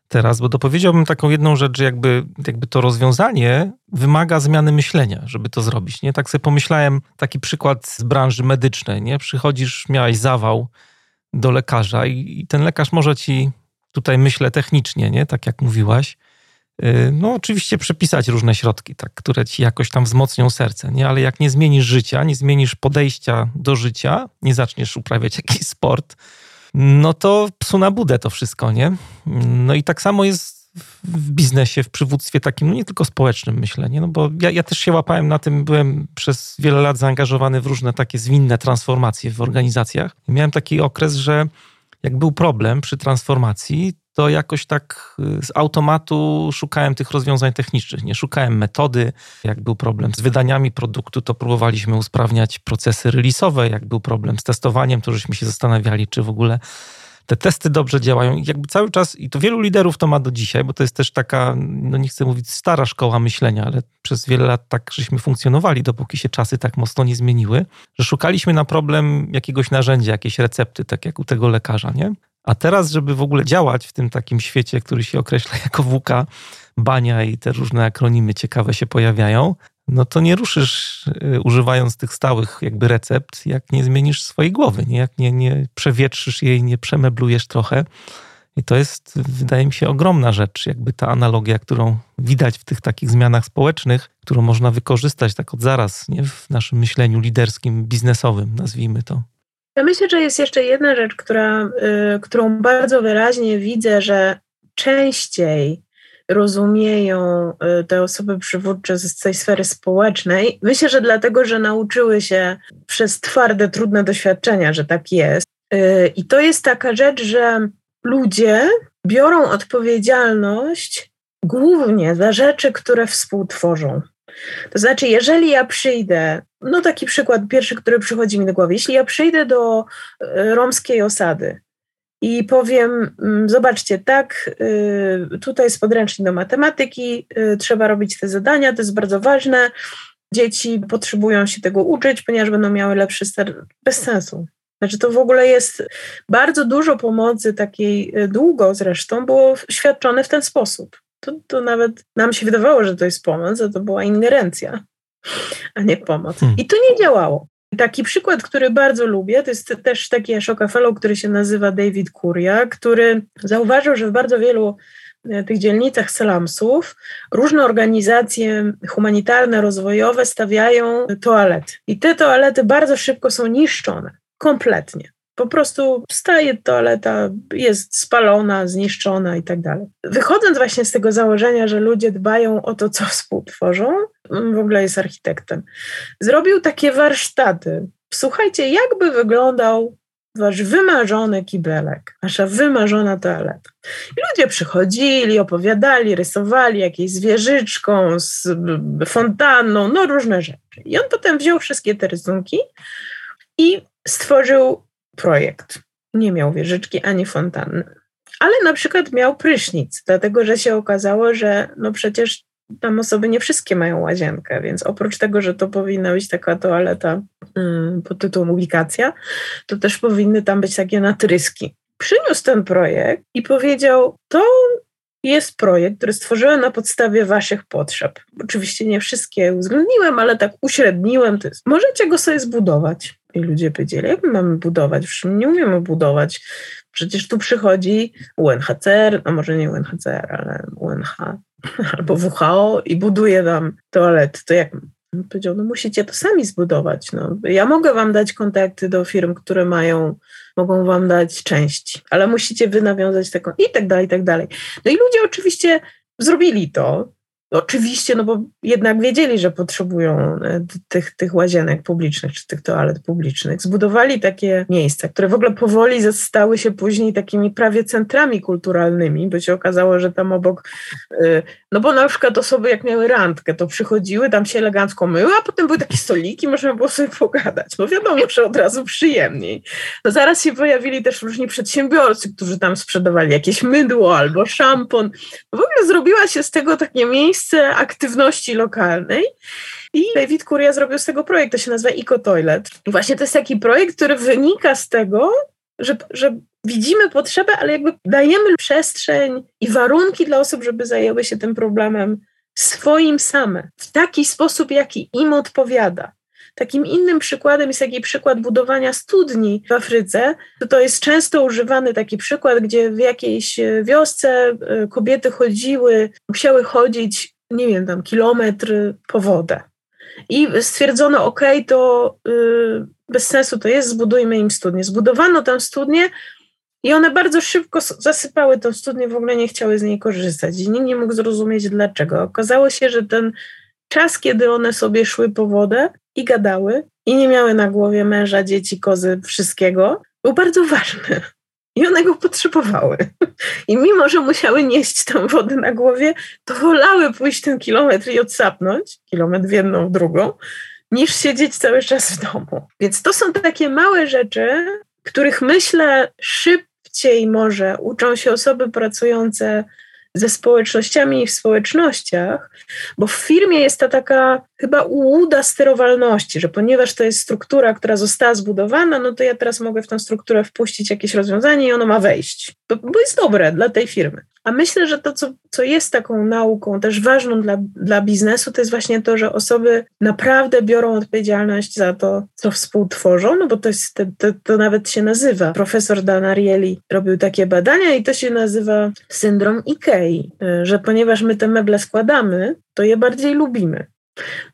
teraz, bo dopowiedziałbym taką jedną rzecz, że jakby, jakby to rozwiązanie wymaga zmiany myślenia, żeby to zrobić. Nie? Tak sobie pomyślałem, taki przykład z branży medycznej. Nie? Przychodzisz, miałeś zawał do lekarza i, i ten lekarz może ci, tutaj myślę technicznie, nie? tak jak mówiłaś, Y, no oczywiście przepisać różne środki, tak, które ci jakoś tam wzmocnią serce, nie? Ale jak nie zmienisz życia, nie zmienisz podejścia do życia, nie zaczniesz uprawiać jakiś sport, no to psu na budę to wszystko, nie? No i tak samo jest w biznesie, w przywództwie takim, no nie tylko społecznym myślę, nie? No bo ja, ja też się łapałem na tym, byłem przez wiele lat zaangażowany w różne takie zwinne transformacje w organizacjach. I miałem taki okres, że jak był problem przy transformacji, to jakoś tak y, z automatu szukałem tych rozwiązań technicznych, nie szukałem metody. Jak był problem z wydaniami produktu, to próbowaliśmy usprawniać procesy release'owe. Jak był problem z testowaniem, to żeśmy się zastanawiali, czy w ogóle te testy dobrze działają. I jakby cały czas, i to wielu liderów to ma do dzisiaj, bo to jest też taka, no nie chcę mówić stara szkoła myślenia, ale przez wiele lat tak żeśmy funkcjonowali, dopóki się czasy tak mocno nie zmieniły, że szukaliśmy na problem jakiegoś narzędzia, jakiejś recepty, tak jak u tego lekarza, nie? A teraz, żeby w ogóle działać w tym takim świecie, który się określa jako WUKA, bania i te różne akronimy ciekawe się pojawiają, no to nie ruszysz y, używając tych stałych jakby recept, jak nie zmienisz swojej głowy, nie? jak nie, nie przewietrzysz jej, nie przemeblujesz trochę. I to jest, wydaje mi się, ogromna rzecz, jakby ta analogia, którą widać w tych takich zmianach społecznych, którą można wykorzystać tak od zaraz nie? w naszym myśleniu liderskim, biznesowym, nazwijmy to. Ja myślę, że jest jeszcze jedna rzecz, która, y, którą bardzo wyraźnie widzę, że częściej rozumieją y, te osoby przywódcze z tej sfery społecznej. Myślę, że dlatego, że nauczyły się przez twarde, trudne doświadczenia, że tak jest. Y, I to jest taka rzecz, że ludzie biorą odpowiedzialność głównie za rzeczy, które współtworzą. To znaczy, jeżeli ja przyjdę, no taki przykład pierwszy, który przychodzi mi do głowy, jeśli ja przyjdę do e, romskiej osady i powiem, mm, zobaczcie, tak, y, tutaj jest podręcznik do matematyki, y, trzeba robić te zadania, to jest bardzo ważne, dzieci potrzebują się tego uczyć, ponieważ będą miały lepszy start, bez sensu. Znaczy to w ogóle jest bardzo dużo pomocy takiej y, długo zresztą było świadczone w ten sposób to, to nawet nam się wydawało, że to jest pomoc, a to była ingerencja, a nie pomoc. Hmm. I to nie działało. Taki przykład, który bardzo lubię, to jest też taki Ashoka Fellow, który się nazywa David Kuria, który zauważył, że w bardzo wielu e, tych dzielnicach slumsów różne organizacje humanitarne, rozwojowe stawiają toalety. I te toalety bardzo szybko są niszczone. Kompletnie. Po prostu staje toaleta, jest spalona, zniszczona i tak dalej. Wychodząc właśnie z tego założenia, że ludzie dbają o to, co współtworzą, w ogóle jest architektem, zrobił takie warsztaty słuchajcie, jakby wyglądał wasz wymarzony kibelek, wasza wymarzona toaleta. I ludzie przychodzili, opowiadali, rysowali jakieś zwierzyczką, z fontanną, no różne rzeczy. I on potem wziął wszystkie te rysunki i stworzył projekt. Nie miał wieżyczki ani fontanny. Ale na przykład miał prysznic, dlatego że się okazało, że no przecież tam osoby nie wszystkie mają łazienkę, więc oprócz tego, że to powinna być taka toaleta yy, pod tytułem ubikacja, to też powinny tam być takie natryski. Przyniósł ten projekt i powiedział, to jest projekt, który stworzyłem na podstawie waszych potrzeb. Oczywiście nie wszystkie uwzględniłem, ale tak uśredniłem. To jest, możecie go sobie zbudować. I ludzie powiedzieli, jak my mamy budować? Już nie umiemy budować. Przecież tu przychodzi UNHCR, no może nie UNHCR, ale UNH albo WHO i buduje wam toalety. To jak on powiedział, no musicie to sami zbudować. No. Ja mogę wam dać kontakty do firm, które mają, mogą wam dać części, ale musicie wy nawiązać taką i tak dalej, i tak dalej. No i ludzie oczywiście zrobili to, Oczywiście, no bo jednak wiedzieli, że potrzebują e, tych, tych łazienek publicznych czy tych toalet publicznych. Zbudowali takie miejsca, które w ogóle powoli stały się później takimi prawie centrami kulturalnymi, bo się okazało, że tam obok, e, no bo na przykład osoby jak miały randkę, to przychodziły, tam się elegancko myły, a potem były takie stoliki, można było sobie pogadać. No wiadomo, że od razu przyjemniej. No zaraz się pojawili też różni przedsiębiorcy, którzy tam sprzedawali jakieś mydło albo szampon. W ogóle zrobiła się z tego takie miejsce, miejsce aktywności lokalnej. I David Kuria zrobił z tego projekt, to się nazywa Eco Toilet. Właśnie to jest taki projekt, który wynika z tego, że, że widzimy potrzebę, ale jakby dajemy przestrzeń i warunki dla osób, żeby zajęły się tym problemem swoim same, w taki sposób, jaki im odpowiada. Takim innym przykładem jest taki przykład budowania studni w Afryce. To, jest często używany taki przykład, gdzie w jakiejś e, wiosce e, kobiety chodziły, musiały chodzić, nie wiem, tam kilometr po wodę. I stwierdzono, ok, to yy, bez sensu to jest, zbudujmy im studnię. Zbudowano tę studnię, i one bardzo szybko zasypały tą studnię, w ogóle nie chciały z niej korzystać. I nikt nie mógł zrozumieć dlaczego. Okazało się, że ten czas, kiedy one sobie szły po wodę i gadały i nie miały na głowie męża, dzieci, kozy, wszystkiego, był bardzo ważny. I one go potrzebowały. I mimo, że musiały nieść tę wodę na głowie, to wolały pójść ten kilometr i odsapnąć, kilometr w jedną, w drugą, niż siedzieć cały czas w domu. Więc to są takie małe rzeczy, których myślę szybciej może uczą się osoby pracujące ze społecznościami i w społecznościach, bo w firmie jest ta taka chyba ułuda sterowalności, że ponieważ to jest struktura, która została zbudowana, no to ja teraz mogę w tę strukturę wpuścić jakieś rozwiązanie i ono ma wejść, bo, bo jest dobre dla tej firmy. A myślę, że to, co, co jest taką nauką też ważną dla, dla biznesu, to jest właśnie to, że osoby naprawdę biorą odpowiedzialność za to, co współtworzą, no bo to, jest, to, to, nawet się nazywa. Profesor Dan Ariely robił takie badania i to się nazywa syndrom Ikei, że ponieważ my te meble składamy, to je bardziej lubimy.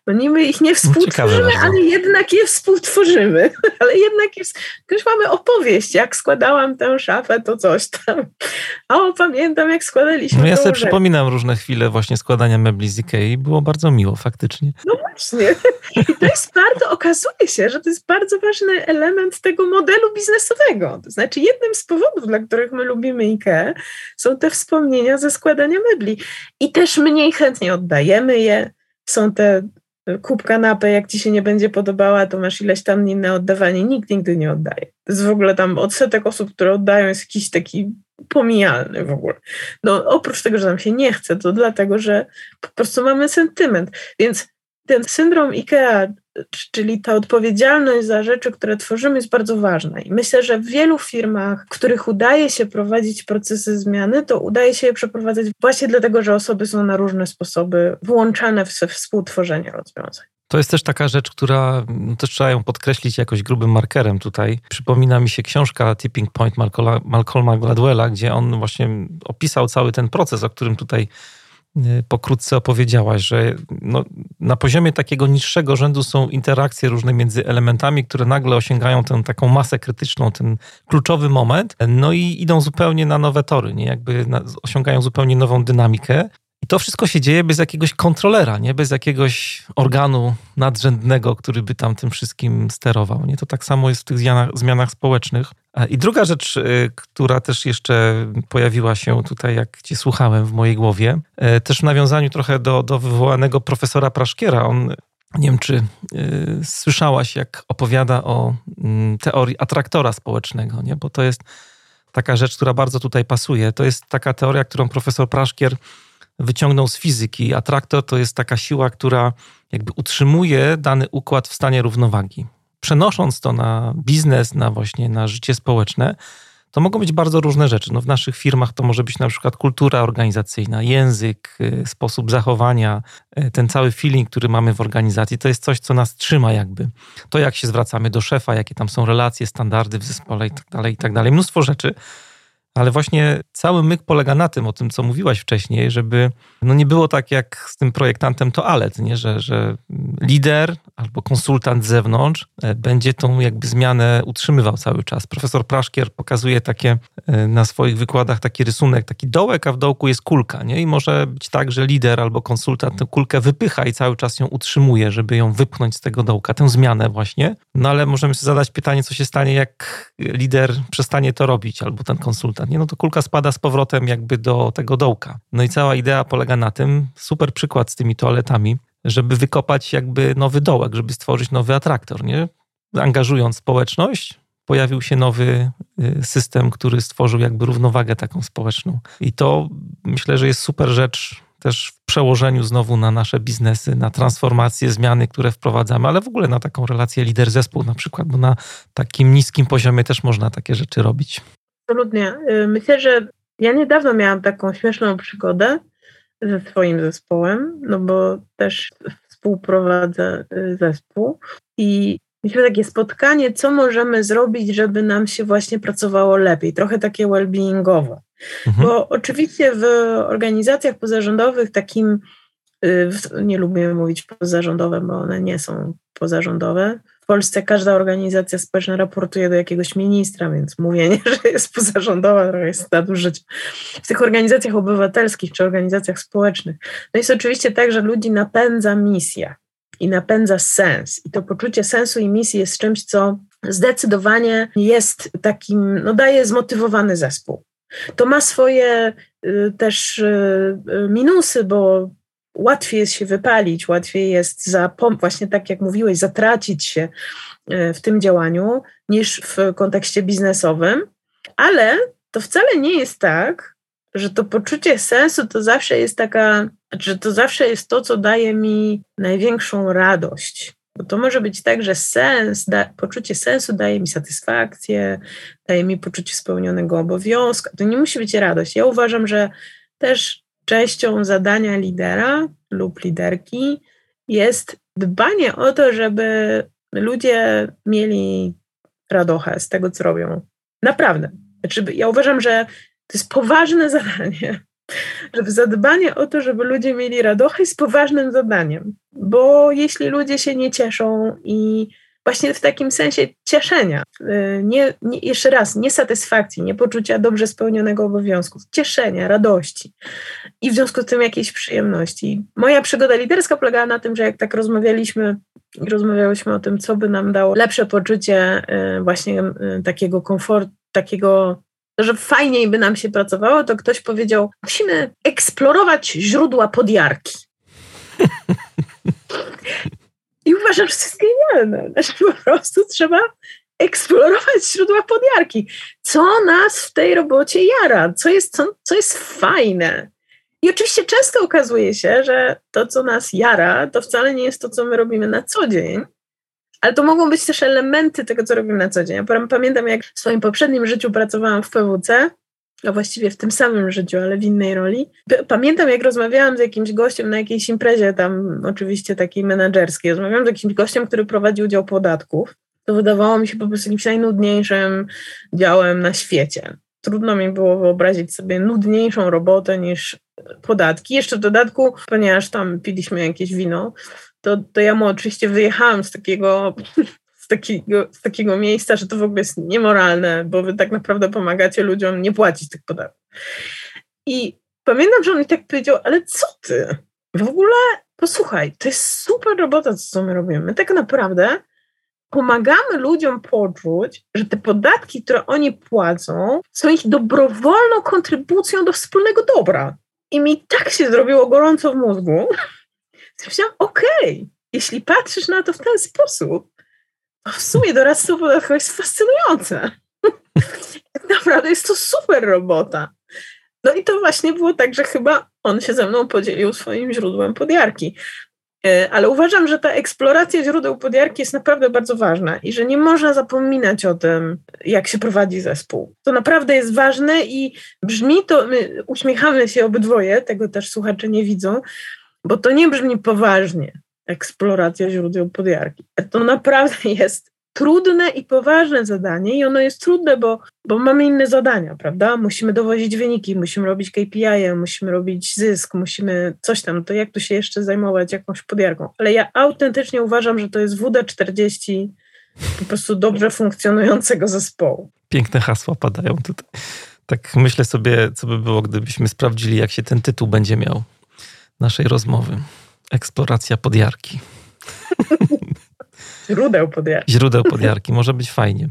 No niby ich nie no, współtworzymy, ale jednak je współtworzymy. Ale jednak jest, już mamy opowieść, jak składałam tę szafę, to coś tam. O, pamiętam, jak składaliśmy No ja sobie przypominam różne chwile właśnie składania mebli z Ikei. Było bardzo miło, faktycznie. No właśnie. I to jest bardzo, okazuje się, że to jest bardzo ważny element tego modelu biznesowego. To znaczy jednym z powodów, dla których my lubimy Ikea, są te wspomnienia ze składania mebli. I też mniej chętnie oddajemy je, są te e, kup kanapę, jak ci się nie będzie podobała, to masz ileś tam dni na oddawanie. Nikt nigdy nie oddaje. To jest w ogóle tam odsetek osób, które oddają jest jakiś taki pomijalny w ogóle. No oprócz tego, że nam się nie chce, to dlatego, że po prostu mamy sentyment. Więc ten syndrom IKEA, czyli ta odpowiedzialność za rzeczy, które tworzymy, jest bardzo ważna. I myślę, że w wielu firmach, w których udaje się prowadzić procesy zmiany, to udaje się je przeprowadzać właśnie dlatego, że osoby są na różne sposoby włączane w współtworzenie rozwiązań. To jest też taka rzecz, która no, też trzeba ją podkreślić jakoś grubym markerem tutaj. Przypomina mi się książka Tipping Point Malcolma Gladwella, gdzie on właśnie opisał cały ten proces, o którym tutaj pokrótce opowiedziałaś, że no, na poziomie takiego niższego rzędu są interakcje różne między elementami, które nagle osiągają tę taką masę krytyczną, ten kluczowy moment, no i idą zupełnie na nowe tory, nie? jakby na, osiągają zupełnie nową dynamikę. I to wszystko się dzieje bez jakiegoś kontrolera, nie? bez jakiegoś organu nadrzędnego, który by tam tym wszystkim sterował. Nie? To tak samo jest w tych zmianach, zmianach społecznych. I druga rzecz, y, która też jeszcze pojawiła się tutaj, jak cię słuchałem w mojej głowie, y, też w nawiązaniu trochę do, do wywołanego profesora Praszkiera. On, nie wiem, czy y, słyszałaś, jak opowiada o y, teorii atraktora społecznego, nie? bo to jest taka rzecz, która bardzo tutaj pasuje. To jest taka teoria, którą profesor Praszkier wyciągnął z fizyki. Atraktor to jest taka siła, która jakby utrzymuje dany układ w stanie równowagi. Przenosząc to na biznes, na właśnie na życie społeczne, to mogą być bardzo różne rzeczy. No w naszych firmach to może być na przykład kultura organizacyjna, język, y, sposób zachowania, y, ten cały feeling, który mamy w organizacji, to jest coś, co nas trzyma jakby. To jak się zwracamy do szefa, jakie tam są relacje, standardy w zespole i tak dalej, i tak. Mnóstwo rzeczy. Ale właśnie cały myk polega na tym, o tym, co mówiłaś wcześniej, żeby no nie było tak jak z tym projektantem toalet, nie? Że, że lider albo konsultant z zewnątrz e, będzie tą jakby zmianę utrzymywał cały czas. Profesor Praszkier pokazuje takie e, na swoich wykładach taki rysunek, taki dołek, a w dołku jest kulka. Nie? I może być tak, że lider albo konsultant tę kulkę wypycha i cały czas ją utrzymuje, żeby ją wypchnąć z tego dołka, tę zmianę właśnie. No ale możemy sobie zadać pytanie, co się stanie, jak lider przestanie to robić, albo ten konsultant. Nie? No to kulka spada z powrotem jakby do tego dołka. No i cała idea polega na tym, super przykład z tymi toaletami, żeby wykopać jakby nowy dołek, żeby stworzyć nowy atraktor, nie? Angażując społeczność, pojawił się nowy y, system, który stworzył jakby równowagę taką społeczną. I to myślę, że jest super rzecz też w przełożeniu znowu na nasze biznesy, na transformacje, zmiany, które wprowadzamy, ale w ogóle na taką relację lider-zespół na przykład, bo na takim niskim poziomie też można takie rzeczy robić. Absolutnie. Y, myślę, że ja niedawno miałam taką śmieszną przygodę, ze swoim zespołem, no bo też współprowadzę y, zespół i mieliśmy takie spotkanie, co możemy zrobić, żeby nam się właśnie pracowało lepiej, trochę takie well-beingowe. Mhm. Bo oczywiście w organizacjach pozarządowych takim, y, nie lubię mówić pozarządowe, bo one nie są pozarządowe, w Polsce każda organizacja społeczna raportuje do jakiegoś ministra, więc mówienie, że jest pozarządowa, trochę jest nadużyć. W tych organizacjach obywatelskich czy organizacjach społecznych. No jest oczywiście tak, że ludzi napędza misja i napędza sens. I to poczucie sensu i misji jest czymś, co zdecydowanie jest takim, no daje zmotywowany zespół. To ma swoje y, też y, y minusy, bo łatwiej jest się wypalić, łatwiej jest właśnie tak jak mówiłeś, zatracić się e, w tym działaniu niż w kontekście biznesowym, ale to wcale nie jest tak, że to poczucie sensu to zawsze jest taka, że to zawsze jest to, co daje mi największą radość. Bo to może być tak, że sens, da, poczucie sensu daje mi satysfakcję, daje mi poczucie spełnionego obowiązku. To nie musi być radość. Ja uważam, że też częścią zadania lidera lub liderki jest dbanie o to, żeby ludzie mieli radochę z tego, co robią. Naprawdę. Znaczy, ja uważam, że to jest poważne zadanie. Żeby zadbanie o to, żeby ludzie mieli radochę jest poważnym zadaniem. Bo jeśli ludzie się nie cieszą i właśnie w takim sensie cieszenia. Y, nie, nie, jeszcze raz, nie satysfakcji, nie poczucia dobrze spełnionego obowiązków, cieszenia, radości i w związku z tym jakiejś przyjemności. Moja przygoda liderska polegała na tym, że jak tak rozmawialiśmy, rozmawiałyśmy o tym, co by nam dało lepsze poczucie y, właśnie y, takiego komfortu, takiego że fajniej by nam się pracowało, to ktoś powiedział, musimy eksplorować źródła podjarki. I uważam, że to jest genialne. Znaczy po prostu trzeba eksplorować źródła podjarki. Co nas w tej robocie jara? Co jest, co, co jest fajne? I oczywiście często okazuje się, że to, co nas jara, to wcale nie jest to, co my robimy na co dzień, ale to mogą być też elementy tego, co robimy na co dzień. Ja pamiętam, jak w swoim poprzednim życiu pracowałam w PWC a właściwie w tym samym życiu, ale w innej roli. Pamiętam, jak rozmawiałam z jakimś gościem na jakiejś imprezie, tam oczywiście takiej menedżerskiej, rozmawiałam z jakimś gościem, który prowadził dział podatków. To wydawało mi się po prostu jakimś najnudniejszym działem na świecie. Trudno mi było wyobrazić sobie nudniejszą robotę niż podatki. Jeszcze w dodatku, ponieważ tam piliśmy jakieś wino, to, to ja mu oczywiście wyjechałam z takiego z takiego, z takiego miejsca, że to w ogóle jest niemoralne, bo wy tak naprawdę pomagacie ludziom nie płacić tych podatków. I pamiętam, że on mi tak powiedział, ale co ty? W ogóle posłuchaj, to jest super robota, co my robimy. My tak naprawdę pomagamy ludziom poczuć, że te podatki, które oni płacą, są ich dobrowolną kontrybucją do wspólnego dobra. I mi tak się zrobiło gorąco w mózgu, że myślałam, okej, okay, jeśli patrzysz na to w ten sposób, w sumie doradztwo podatkowe jest fascynujące. Naprawdę jest to super robota. No i to właśnie było tak, że chyba on się ze mną podzielił swoim źródłem podjarki. E, ale uważam, że ta eksploracja źródeł podjarki jest naprawdę bardzo ważna i że nie można zapominać o tym, jak się prowadzi zespół. To naprawdę jest ważne i brzmi to, my uśmiechamy się obydwoje, tego też słuchacze nie widzą, bo to nie brzmi poważnie, eksploracja źródeł podjarki. To naprawdę jest trudne i poważne zadanie i ono jest trudne, bo, bo mamy inne zadania, prawda? Musimy dowozić wyniki, musimy robić KPI, musimy robić zysk, musimy coś tam, to jak tu się jeszcze zajmować jakąś podjarką. Ale ja autentycznie uważam, że to jest WD-40 po prostu dobrze funkcjonującego zespołu. Piękne hasła padają tutaj. Tak myślę sobie, co by było, gdybyśmy sprawdzili, jak się ten tytuł będzie miał naszej rozmowy. Eksploracja podjarki. Źródeł podjarki. Źródeł podjarki. Może być fajnie.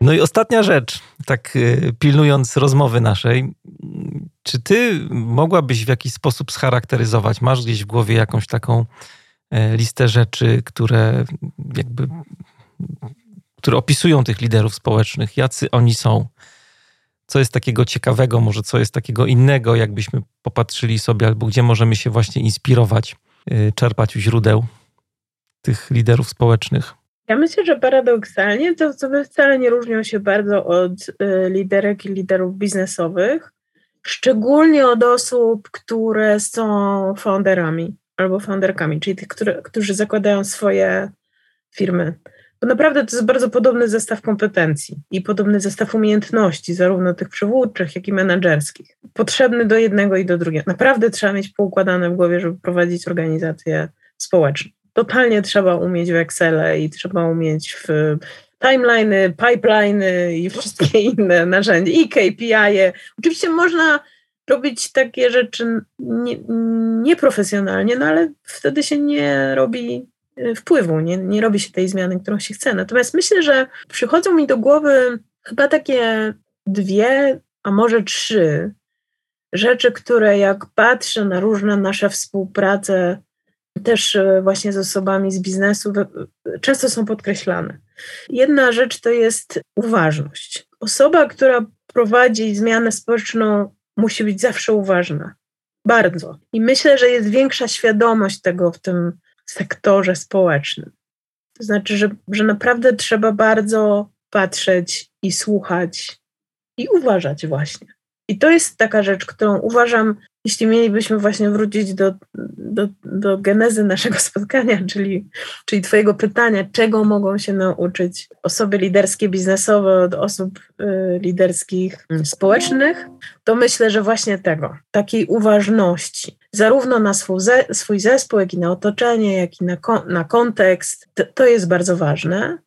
No i ostatnia rzecz, tak y, pilnując rozmowy naszej, czy ty mogłabyś w jakiś sposób scharakteryzować, masz gdzieś w głowie jakąś taką e, listę rzeczy, które jakby, które opisują tych liderów społecznych, jacy oni są? Co jest takiego ciekawego, może co jest takiego innego, jakbyśmy popatrzyli sobie, albo gdzie możemy się właśnie inspirować, y, czerpać źródeł tych liderów społecznych? Ja myślę, że paradoksalnie to osoby wcale nie różnią się bardzo od y, liderek i liderów biznesowych, szczególnie od osób, które są founderami albo founderkami, czyli tych, które, którzy zakładają swoje firmy bo naprawdę to jest bardzo podobny zestaw kompetencji i podobny zestaw umiejętności, zarówno tych przywódczych, jak i menedżerskich. Potrzebny do jednego i do drugiego. Naprawdę trzeba mieć poukładane w głowie, żeby prowadzić organizację społeczną. Totalnie trzeba umieć w Excel i trzeba umieć w timeliny, pipeliny i wszystkie inne narzędzia, i KPI. -e. Oczywiście można robić takie rzeczy nie, nieprofesjonalnie, no ale wtedy się nie robi wpływu, nie, nie robi się tej zmiany, którą się chce. Natomiast myślę, że przychodzą mi do głowy chyba takie dwie, a może trzy rzeczy, które jak patrzę na różne nasze współprace, też y, właśnie z osobami z biznesu, często są podkreślane. Jedna rzecz to jest uważność. Osoba, która prowadzi zmianę społeczną, musi być zawsze uważna. Bardzo. I myślę, że jest większa świadomość tego w tym sektorze społecznym. To znaczy, że, że naprawdę trzeba bardzo patrzeć i słuchać i uważać właśnie. I to jest taka rzecz, którą uważam, jeśli mielibyśmy właśnie wrócić do, do, do genezy naszego spotkania, czyli, czyli Twojego pytania, czego mogą się nauczyć osoby liderskie, biznesowe od osób y, liderskich społecznych, to myślę, że właśnie tego, takiej uważności, zarówno na swój, ze, swój zespół, jak i na otoczenie, jak i na, na kontekst. To, to jest bardzo ważne.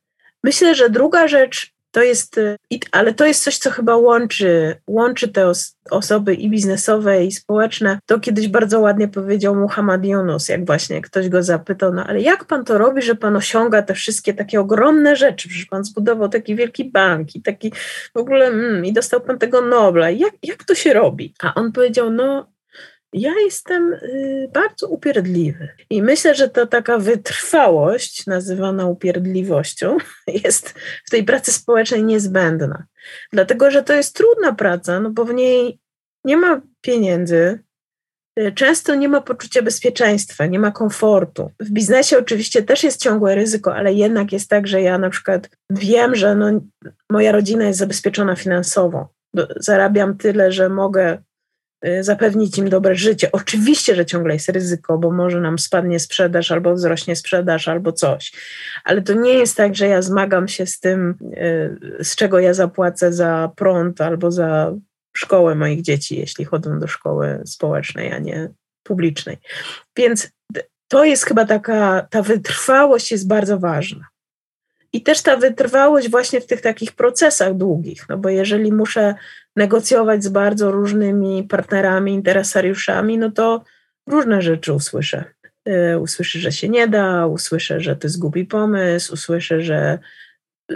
Myślę, że druga rzecz to jest, y, ale to jest coś, co chyba łączy, łączy te os osoby i biznesowe, i społeczne. To kiedyś bardzo ładnie powiedział Muhammad Yunus, jak właśnie ktoś go zapytał, no ale jak pan to robi, że pan osiąga te wszystkie takie ogromne rzeczy? Przecież pan zbudował taki wielki bank i taki w ogóle, mm, i dostał pan tego Nobla. Jak, jak to się robi? A on powiedział, no ja jestem y, bardzo upierdliwy. I myślę, że to taka wytrwałość, nazywana upierdliwością, jest w tej pracy społecznej niezbędna. Dlatego, że to jest trudna praca, no bo w niej nie ma pieniędzy, y, często nie ma poczucia bezpieczeństwa, nie ma komfortu. W biznesie oczywiście też jest ciągłe ryzyko, ale jednak jest tak, że ja na przykład wiem, że no, moja rodzina jest zabezpieczona finansowo. Zarabiam tyle, że mogę zapewnić im dobre życie. Oczywiście, że ciągle jest ryzyko, bo może nam spadnie sprzedaż, albo wzrośnie sprzedaż, albo coś. Ale to nie jest tak, że ja zmagam się z tym, y, z czego ja zapłacę za prąd albo za szkołę moich dzieci, jeśli chodzą do szkoły społecznej, a nie publicznej. Więc to jest chyba taka, ta wytrwałość jest bardzo ważna. i też ta wytrwałość właśnie w tych takich procesach długich, no bo jeżeli muszę negocjować z bardzo różnymi partnerami, interesariuszami, no to różne rzeczy usłyszę. Y, usłyszę, że się nie da, usłyszę, że to głupi pomysł, usłyszę, że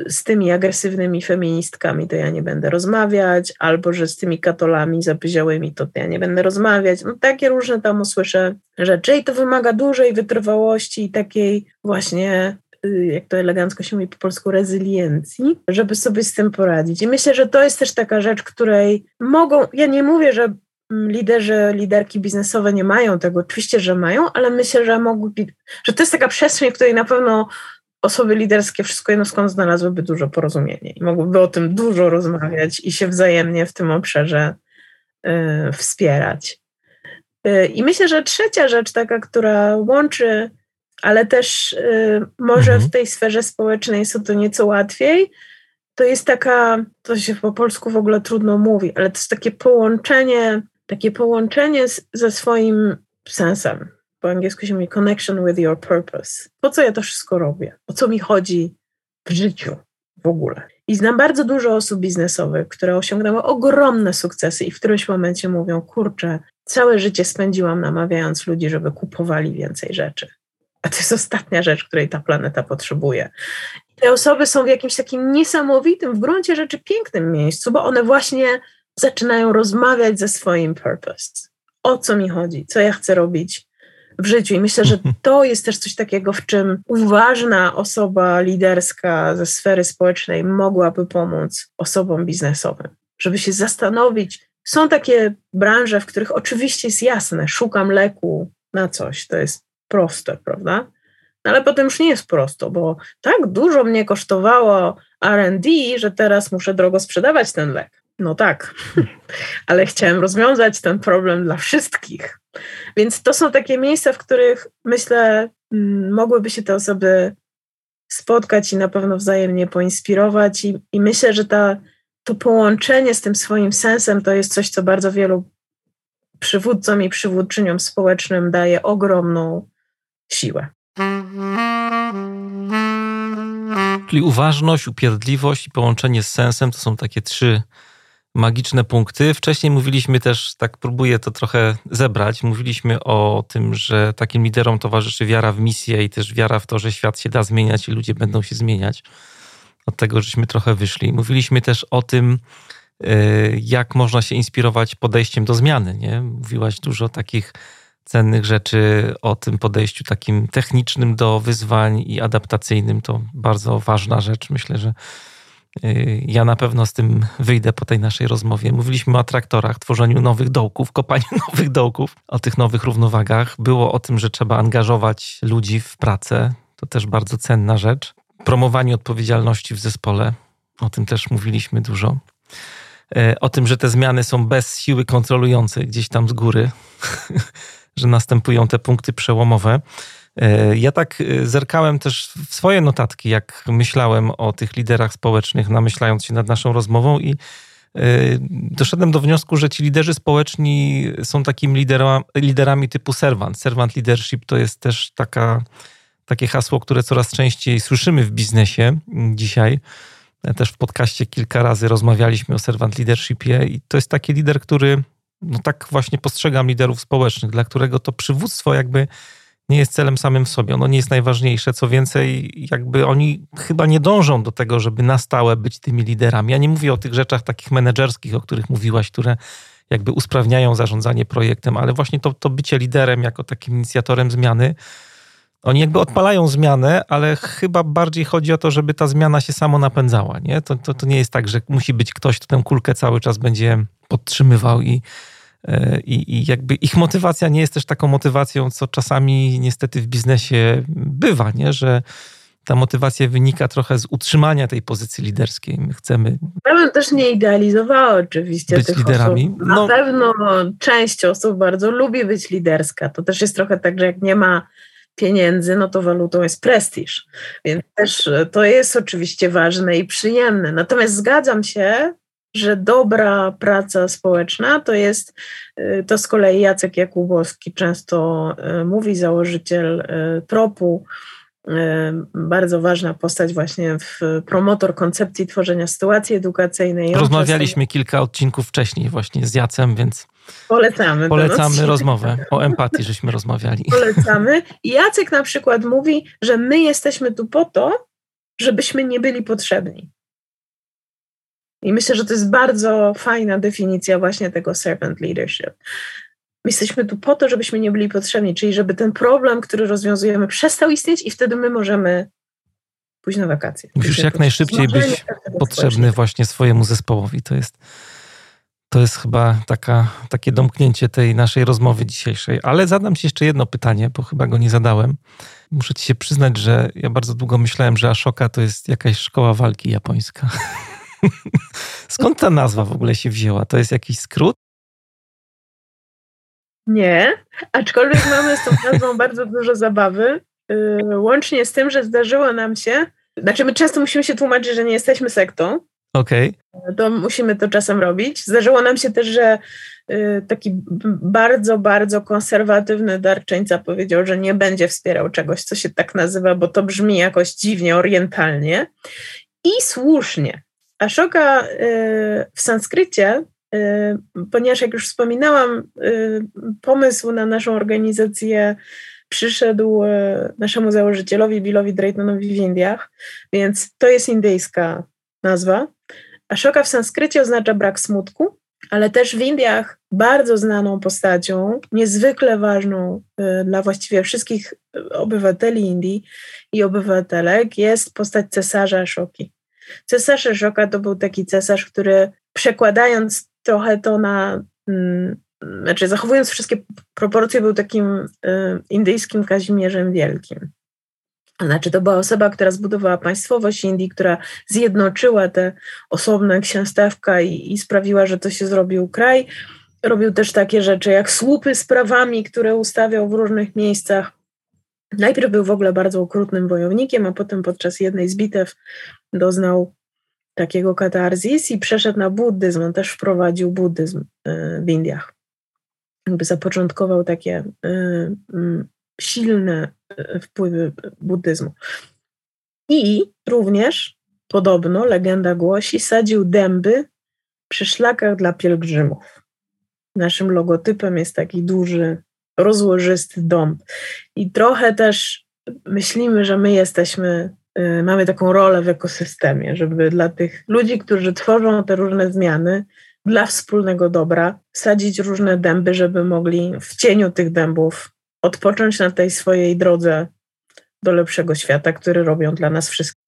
z tymi agresywnymi feministkami to ja nie będę rozmawiać, albo że z tymi katolami zapyziałymi to ja nie będę rozmawiać. No, takie różne tam usłyszę rzeczy i to wymaga dużej wytrwałości i takiej właśnie jak to elegancko się mówi po polsku, rezyliencji, żeby sobie z tym poradzić. I myślę, że to jest też taka rzecz, której mogą, ja nie mówię, że liderzy, liderki biznesowe nie mają tego, oczywiście, że mają, ale myślę, że mogłyby, że to jest taka przestrzeń, w której na pewno osoby liderskie wszystko jedno skąd znalazłyby dużo porozumienia i mogłyby o tym dużo rozmawiać i się wzajemnie w tym obszarze y, wspierać. Y, I myślę, że trzecia rzecz, taka, która łączy, ale też y, może mhm. w tej sferze społecznej jest to nieco łatwiej, to jest taka, to się po polsku w ogóle trudno mówi, ale to jest takie połączenie, takie połączenie z, ze swoim sensem, po angielsku się mówi connection with your purpose. Po co ja to wszystko robię? O co mi chodzi w życiu w ogóle? I znam bardzo dużo osób biznesowych, które osiągnęły ogromne sukcesy i w którymś momencie mówią, kurczę, całe życie spędziłam namawiając ludzi, żeby kupowali więcej rzeczy. A to jest ostatnia rzecz, której ta planeta potrzebuje. I te osoby są w jakimś takim niesamowitym, w gruncie rzeczy pięknym miejscu, bo one właśnie zaczynają rozmawiać ze swoim purpose. O co mi chodzi, co ja chcę robić, w życiu. I myślę, że to jest też coś takiego, w czym uważna osoba liderska ze sfery społecznej mogłaby pomóc osobom biznesowym, żeby się zastanowić. Są takie branże, w których oczywiście jest jasne, szukam leku na coś, to jest proste, prawda? No ale potem już nie jest prosto, bo tak dużo mnie kosztowało RD, że teraz muszę drogo sprzedawać ten lek. No tak, ale chciałem rozwiązać ten problem dla wszystkich. Więc to są takie miejsca, w których myślę, mm, mogłyby się te osoby spotkać i na pewno wzajemnie poinspirować. I, i myślę, że ta, to połączenie z tym swoim sensem to jest coś, co bardzo wielu przywódcom i przywódczyniom społecznym daje ogromną siłę. Czyli uważność, upierdliwość i połączenie z sensem to są takie trzy magiczne punkty. Wcześniej mówiliśmy też, tak próbuję to trochę zebrać, mówiliśmy o tym, że takim liderom towarzyszy wiara w misję i też wiara w to, że świat się da zmieniać i ludzie będą się zmieniać. Od tego żeśmy trochę wyszli. Mówiliśmy też o tym, y, jak można się inspirować podejściem do zmiany. Nie? Mówiłaś dużo takich cennych rzeczy o tym podejściu takim technicznym do wyzwań i adaptacyjnym. To bardzo ważna rzecz. Myślę, że Y, ja na pewno z tym wyjdę po tej naszej rozmowie. Mówiliśmy o traktorach, tworzeniu nowych dołków, kopaniu nowych dołków, o tych nowych równowagach. Było o tym, że trzeba angażować ludzi w pracę. To też bardzo cenna rzecz. Promowaniu odpowiedzialności w zespole. O tym też mówiliśmy dużo. Y, o tym, że te zmiany są bez siły kontrolującej gdzieś tam z góry, że następują te punkty przełomowe. E, ja tak e, zerkałem też w swoje notatki, jak myślałem o tych liderach społecznych, namyślając się nad naszą rozmową i e, doszedłem do wniosku, że ci liderzy społeczni są takimi lidera, liderami typu servant. Servant leadership to jest też taka, takie hasło, które coraz częściej słyszymy w biznesie dzisiaj. Też w podcaście kilka razy rozmawialiśmy o servant leadershipie i to jest taki lider, który, no tak właśnie postrzegam liderów społecznych, dla którego to przywództwo jakby nie jest celem samym w sobie. Ono nie jest najważniejsze. Co więcej, jakby oni chyba nie dążą do tego, żeby na stałe być tymi liderami. Ja nie mówię o tych rzeczach takich menedżerskich, o których mówiłaś, które jakby usprawniają zarządzanie projektem, ale właśnie to, to bycie liderem jako takim inicjatorem zmiany. Oni jakby odpalają zmianę, ale chyba bardziej chodzi o to, żeby ta zmiana się samo napędzała. Nie? To, to, to nie jest tak, że musi być ktoś, kto tę kulkę cały czas będzie podtrzymywał i, E, I, I, jakby ich motywacja nie jest też taką motywacją, co czasami niestety w biznesie bywa, nie? że ta motywacja wynika trochę z utrzymania tej pozycji liderskiej. My chcemy. Ja bym też nie idealizowała oczywiście być tych liderami. Osób. Na no. pewno część osób bardzo lubi być liderska. To też jest trochę tak, że jak nie ma pieniędzy, no to walutą jest prestiż. Więc też to jest oczywiście ważne i przyjemne. Natomiast zgadzam się, że dobra praca społeczna to jest, y, to z kolei Jacek Jakubowski często y, mówi, założyciel tropu, bardzo ważna postać właśnie w promotor koncepcji tworzenia sytuacji edukacyjnej. Rozmawialiśmy kilka odcinków wcześniej właśnie z Jacem, więc polecamy. Polecamy rozmowę o empatii, żeśmy rozmawiali. Polecamy. Jacek na przykład mówi, że my jesteśmy tu po to, żebyśmy nie byli potrzebni. I myślę, że to jest bardzo fajna definicja właśnie tego servant leadership. My jesteśmy tu po to, żebyśmy nie byli potrzebni, czyli żeby ten problem, który rozwiązujemy, przestał istnieć i wtedy my możemy pójść na wakacje. Musisz jak najszybciej być potrzebny właśnie swojemu zespołowi. To jest, to jest chyba taka, takie domknięcie tej naszej rozmowy dzisiejszej. Ale zadam Ci jeszcze jedno pytanie, bo chyba go nie zadałem. Muszę Ci się przyznać, że ja bardzo długo myślałem, że Ashoka to jest jakaś szkoła walki japońska. Skąd ta nazwa w ogóle się wzięła? To jest jakiś skrót? Nie, aczkolwiek mamy z tą nazwą bardzo dużo zabawy. Y, łącznie z tym, że zdarzyło nam się, znaczy my często musimy się tłumaczyć, że nie jesteśmy sektą. Okej. Okay. To musimy to czasem robić. Zdarzyło nam się też, że y, taki bardzo, bardzo konserwatywny darczyńca powiedział, że nie będzie wspierał czegoś, co się tak nazywa, bo to brzmi jakoś dziwnie, orientalnie. I słusznie. Ashoka y, w sanskrycie Y, ponieważ jak już wspominałam, pomysł na naszą organizację przyszedł naszemu założycielowi Billowi Draytonowi w Indiach, więc to jest indyjska nazwa. Ashoka w sanskrycie oznacza brak smutku, ale też w Indiach bardzo znaną postacią, niezwykle ważną dla właściwie wszystkich obywateli Indii i obywatelek jest postać cesarza Ashoki. Cesarz Ashoka to był taki cesarz, który przekładając trochę to na, mm, znaczy zachowując wszystkie proporcje, był takim y, indyjskim Kazimierzem Wielkim. Znaczy, to była osoba, która zbudowała państwowość Indii, która zjednoczyła te osobne księstewka i, i sprawiła, że to się zrobił kraj. Robił też takie rzeczy jak słupy z prawami, które ustawiał w różnych miejscach. Najpierw był w ogóle bardzo okrutnym wojownikiem, a potem podczas jednej z bitew doznał takiego katarzis i przeszedł na buddyzm. On też wprowadził buddyzm e, w Indiach. Jakby zapoczątkował takie e, silne e, wpływy buddyzmu. I również, podobno, legenda głosi, sadził dęby przy szlakach dla pielgrzymów. Naszym logotypem jest taki duży, rozłożysty dąb. I trochę też myślimy, że my jesteśmy Y, mamy taką rolę w ekosystemie, żeby dla tych ludzi, którzy tworzą te różne zmiany, dla wspólnego dobra, sadzić różne dęby, żeby mogli w cieniu tych dębów odpocząć na tej swojej drodze do lepszego świata, który robią dla nas wszystkich.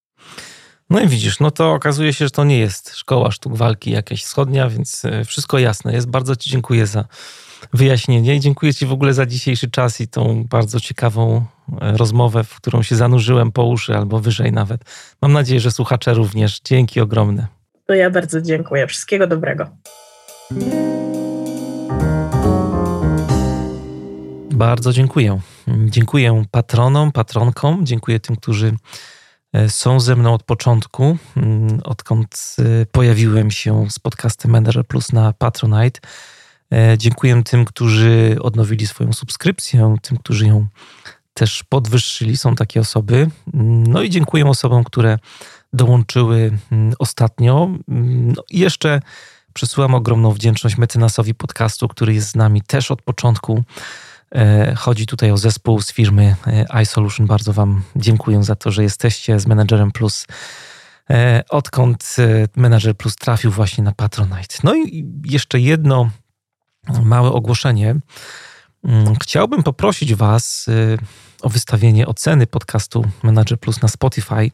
No i widzisz, no to okazuje się, że to nie jest szkoła sztuk walki jakaś wschodnia, więc y, wszystko jasne jest. Bardzo Ci dziękuję za wyjaśnienie i dziękuję Ci w ogóle za dzisiejszy czas i tą bardzo ciekawą e, rozmowę, w którą się zanurzyłem po uszy albo wyżej nawet. Mam nadzieję, że słuchacze również. Dzięki ogromne. To ja bardzo dziękuję. Wszystkiego dobrego. Bardzo dziękuję. Dziękuję patronom, patronkom, dziękuję tym, którzy e, są ze mną od początku, mm, odkąd e, pojawiłem się z podcastem Manager Plus na Patronite. E, dziękuję tym, którzy odnowili swoją subskrypcję, tym, którzy ją też podwyższyli. Są takie osoby. No i dziękuję osobom, które dołączyły mm, ostatnio. No i jeszcze przesyłam ogromną wdzięczność mecenasowi podcastu, który jest z nami też od początku. E, chodzi tutaj o zespół z firmy e, iSolution. Bardzo Wam dziękuję za to, że jesteście z Managerem Plus. Odkąd Manager Plus trafił właśnie na Patronite. No i jeszcze jedno małe ogłoszenie. Mm, chciałbym poprosić Was o wystawienie oceny podcastu Manager Plus na Spotify.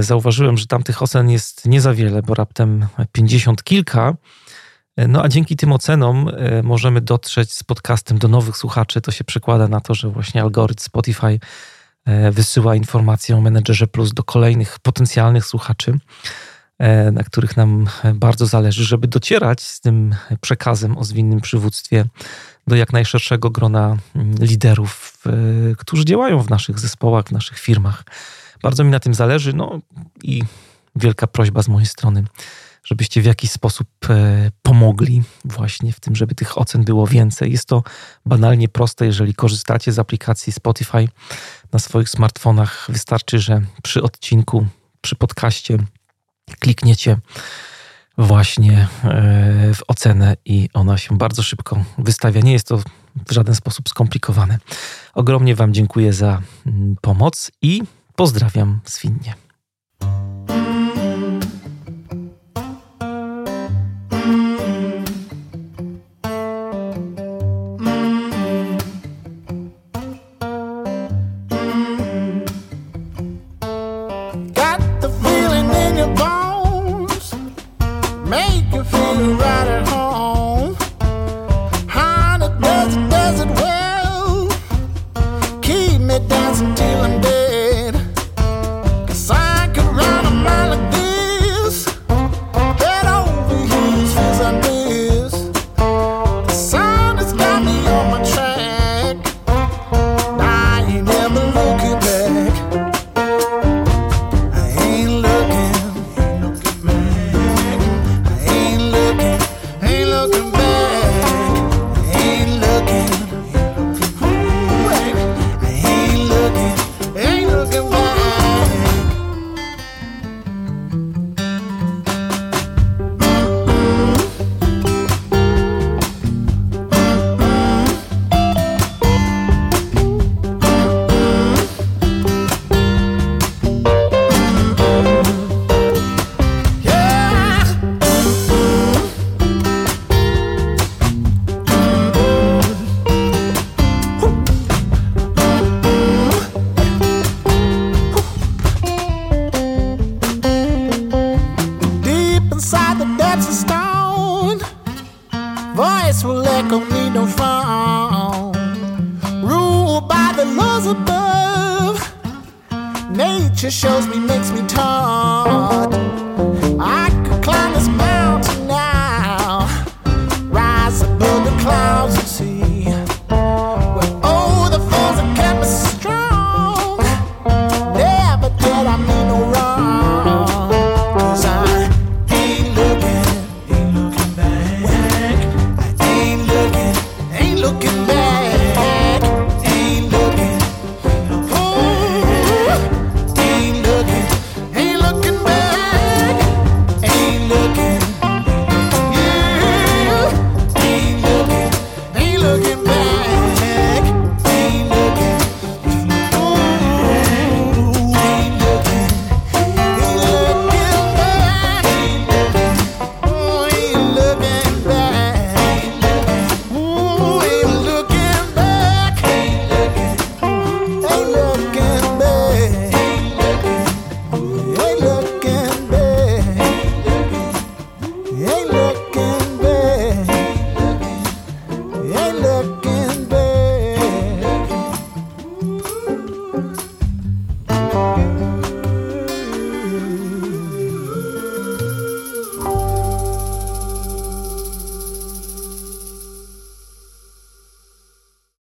Zauważyłem, że tam tych ocen jest nie za wiele, bo raptem 50 kilka. Y, no a dzięki tym ocenom możemy dotrzeć z podcastem do nowych słuchaczy. To się przekłada na to, że właśnie algorytm Spotify wysyła informacje o Menedżerze Plus do kolejnych potencjalnych słuchaczy. E, na których nam bardzo zależy, żeby docierać z tym przekazem o zwinnym przywództwie do jak najszerszego grona mm, liderów, e, którzy działają w naszych zespołach, w naszych firmach. Bardzo mi na tym zależy, no i wielka prośba z mojej strony, żebyście w jakiś sposób e, pomogli właśnie w tym, żeby tych ocen było więcej. Jest to banalnie proste, jeżeli korzystacie z aplikacji Spotify na swoich smartfonach. Wystarczy, że przy odcinku, przy podcaście klikniecie właśnie e, w ocenę i ona się bardzo szybko wystawia. Nie jest to w żaden sposób skomplikowane. Ogromnie Wam dziękuję za mm, pomoc i pozdrawiam zwinnie.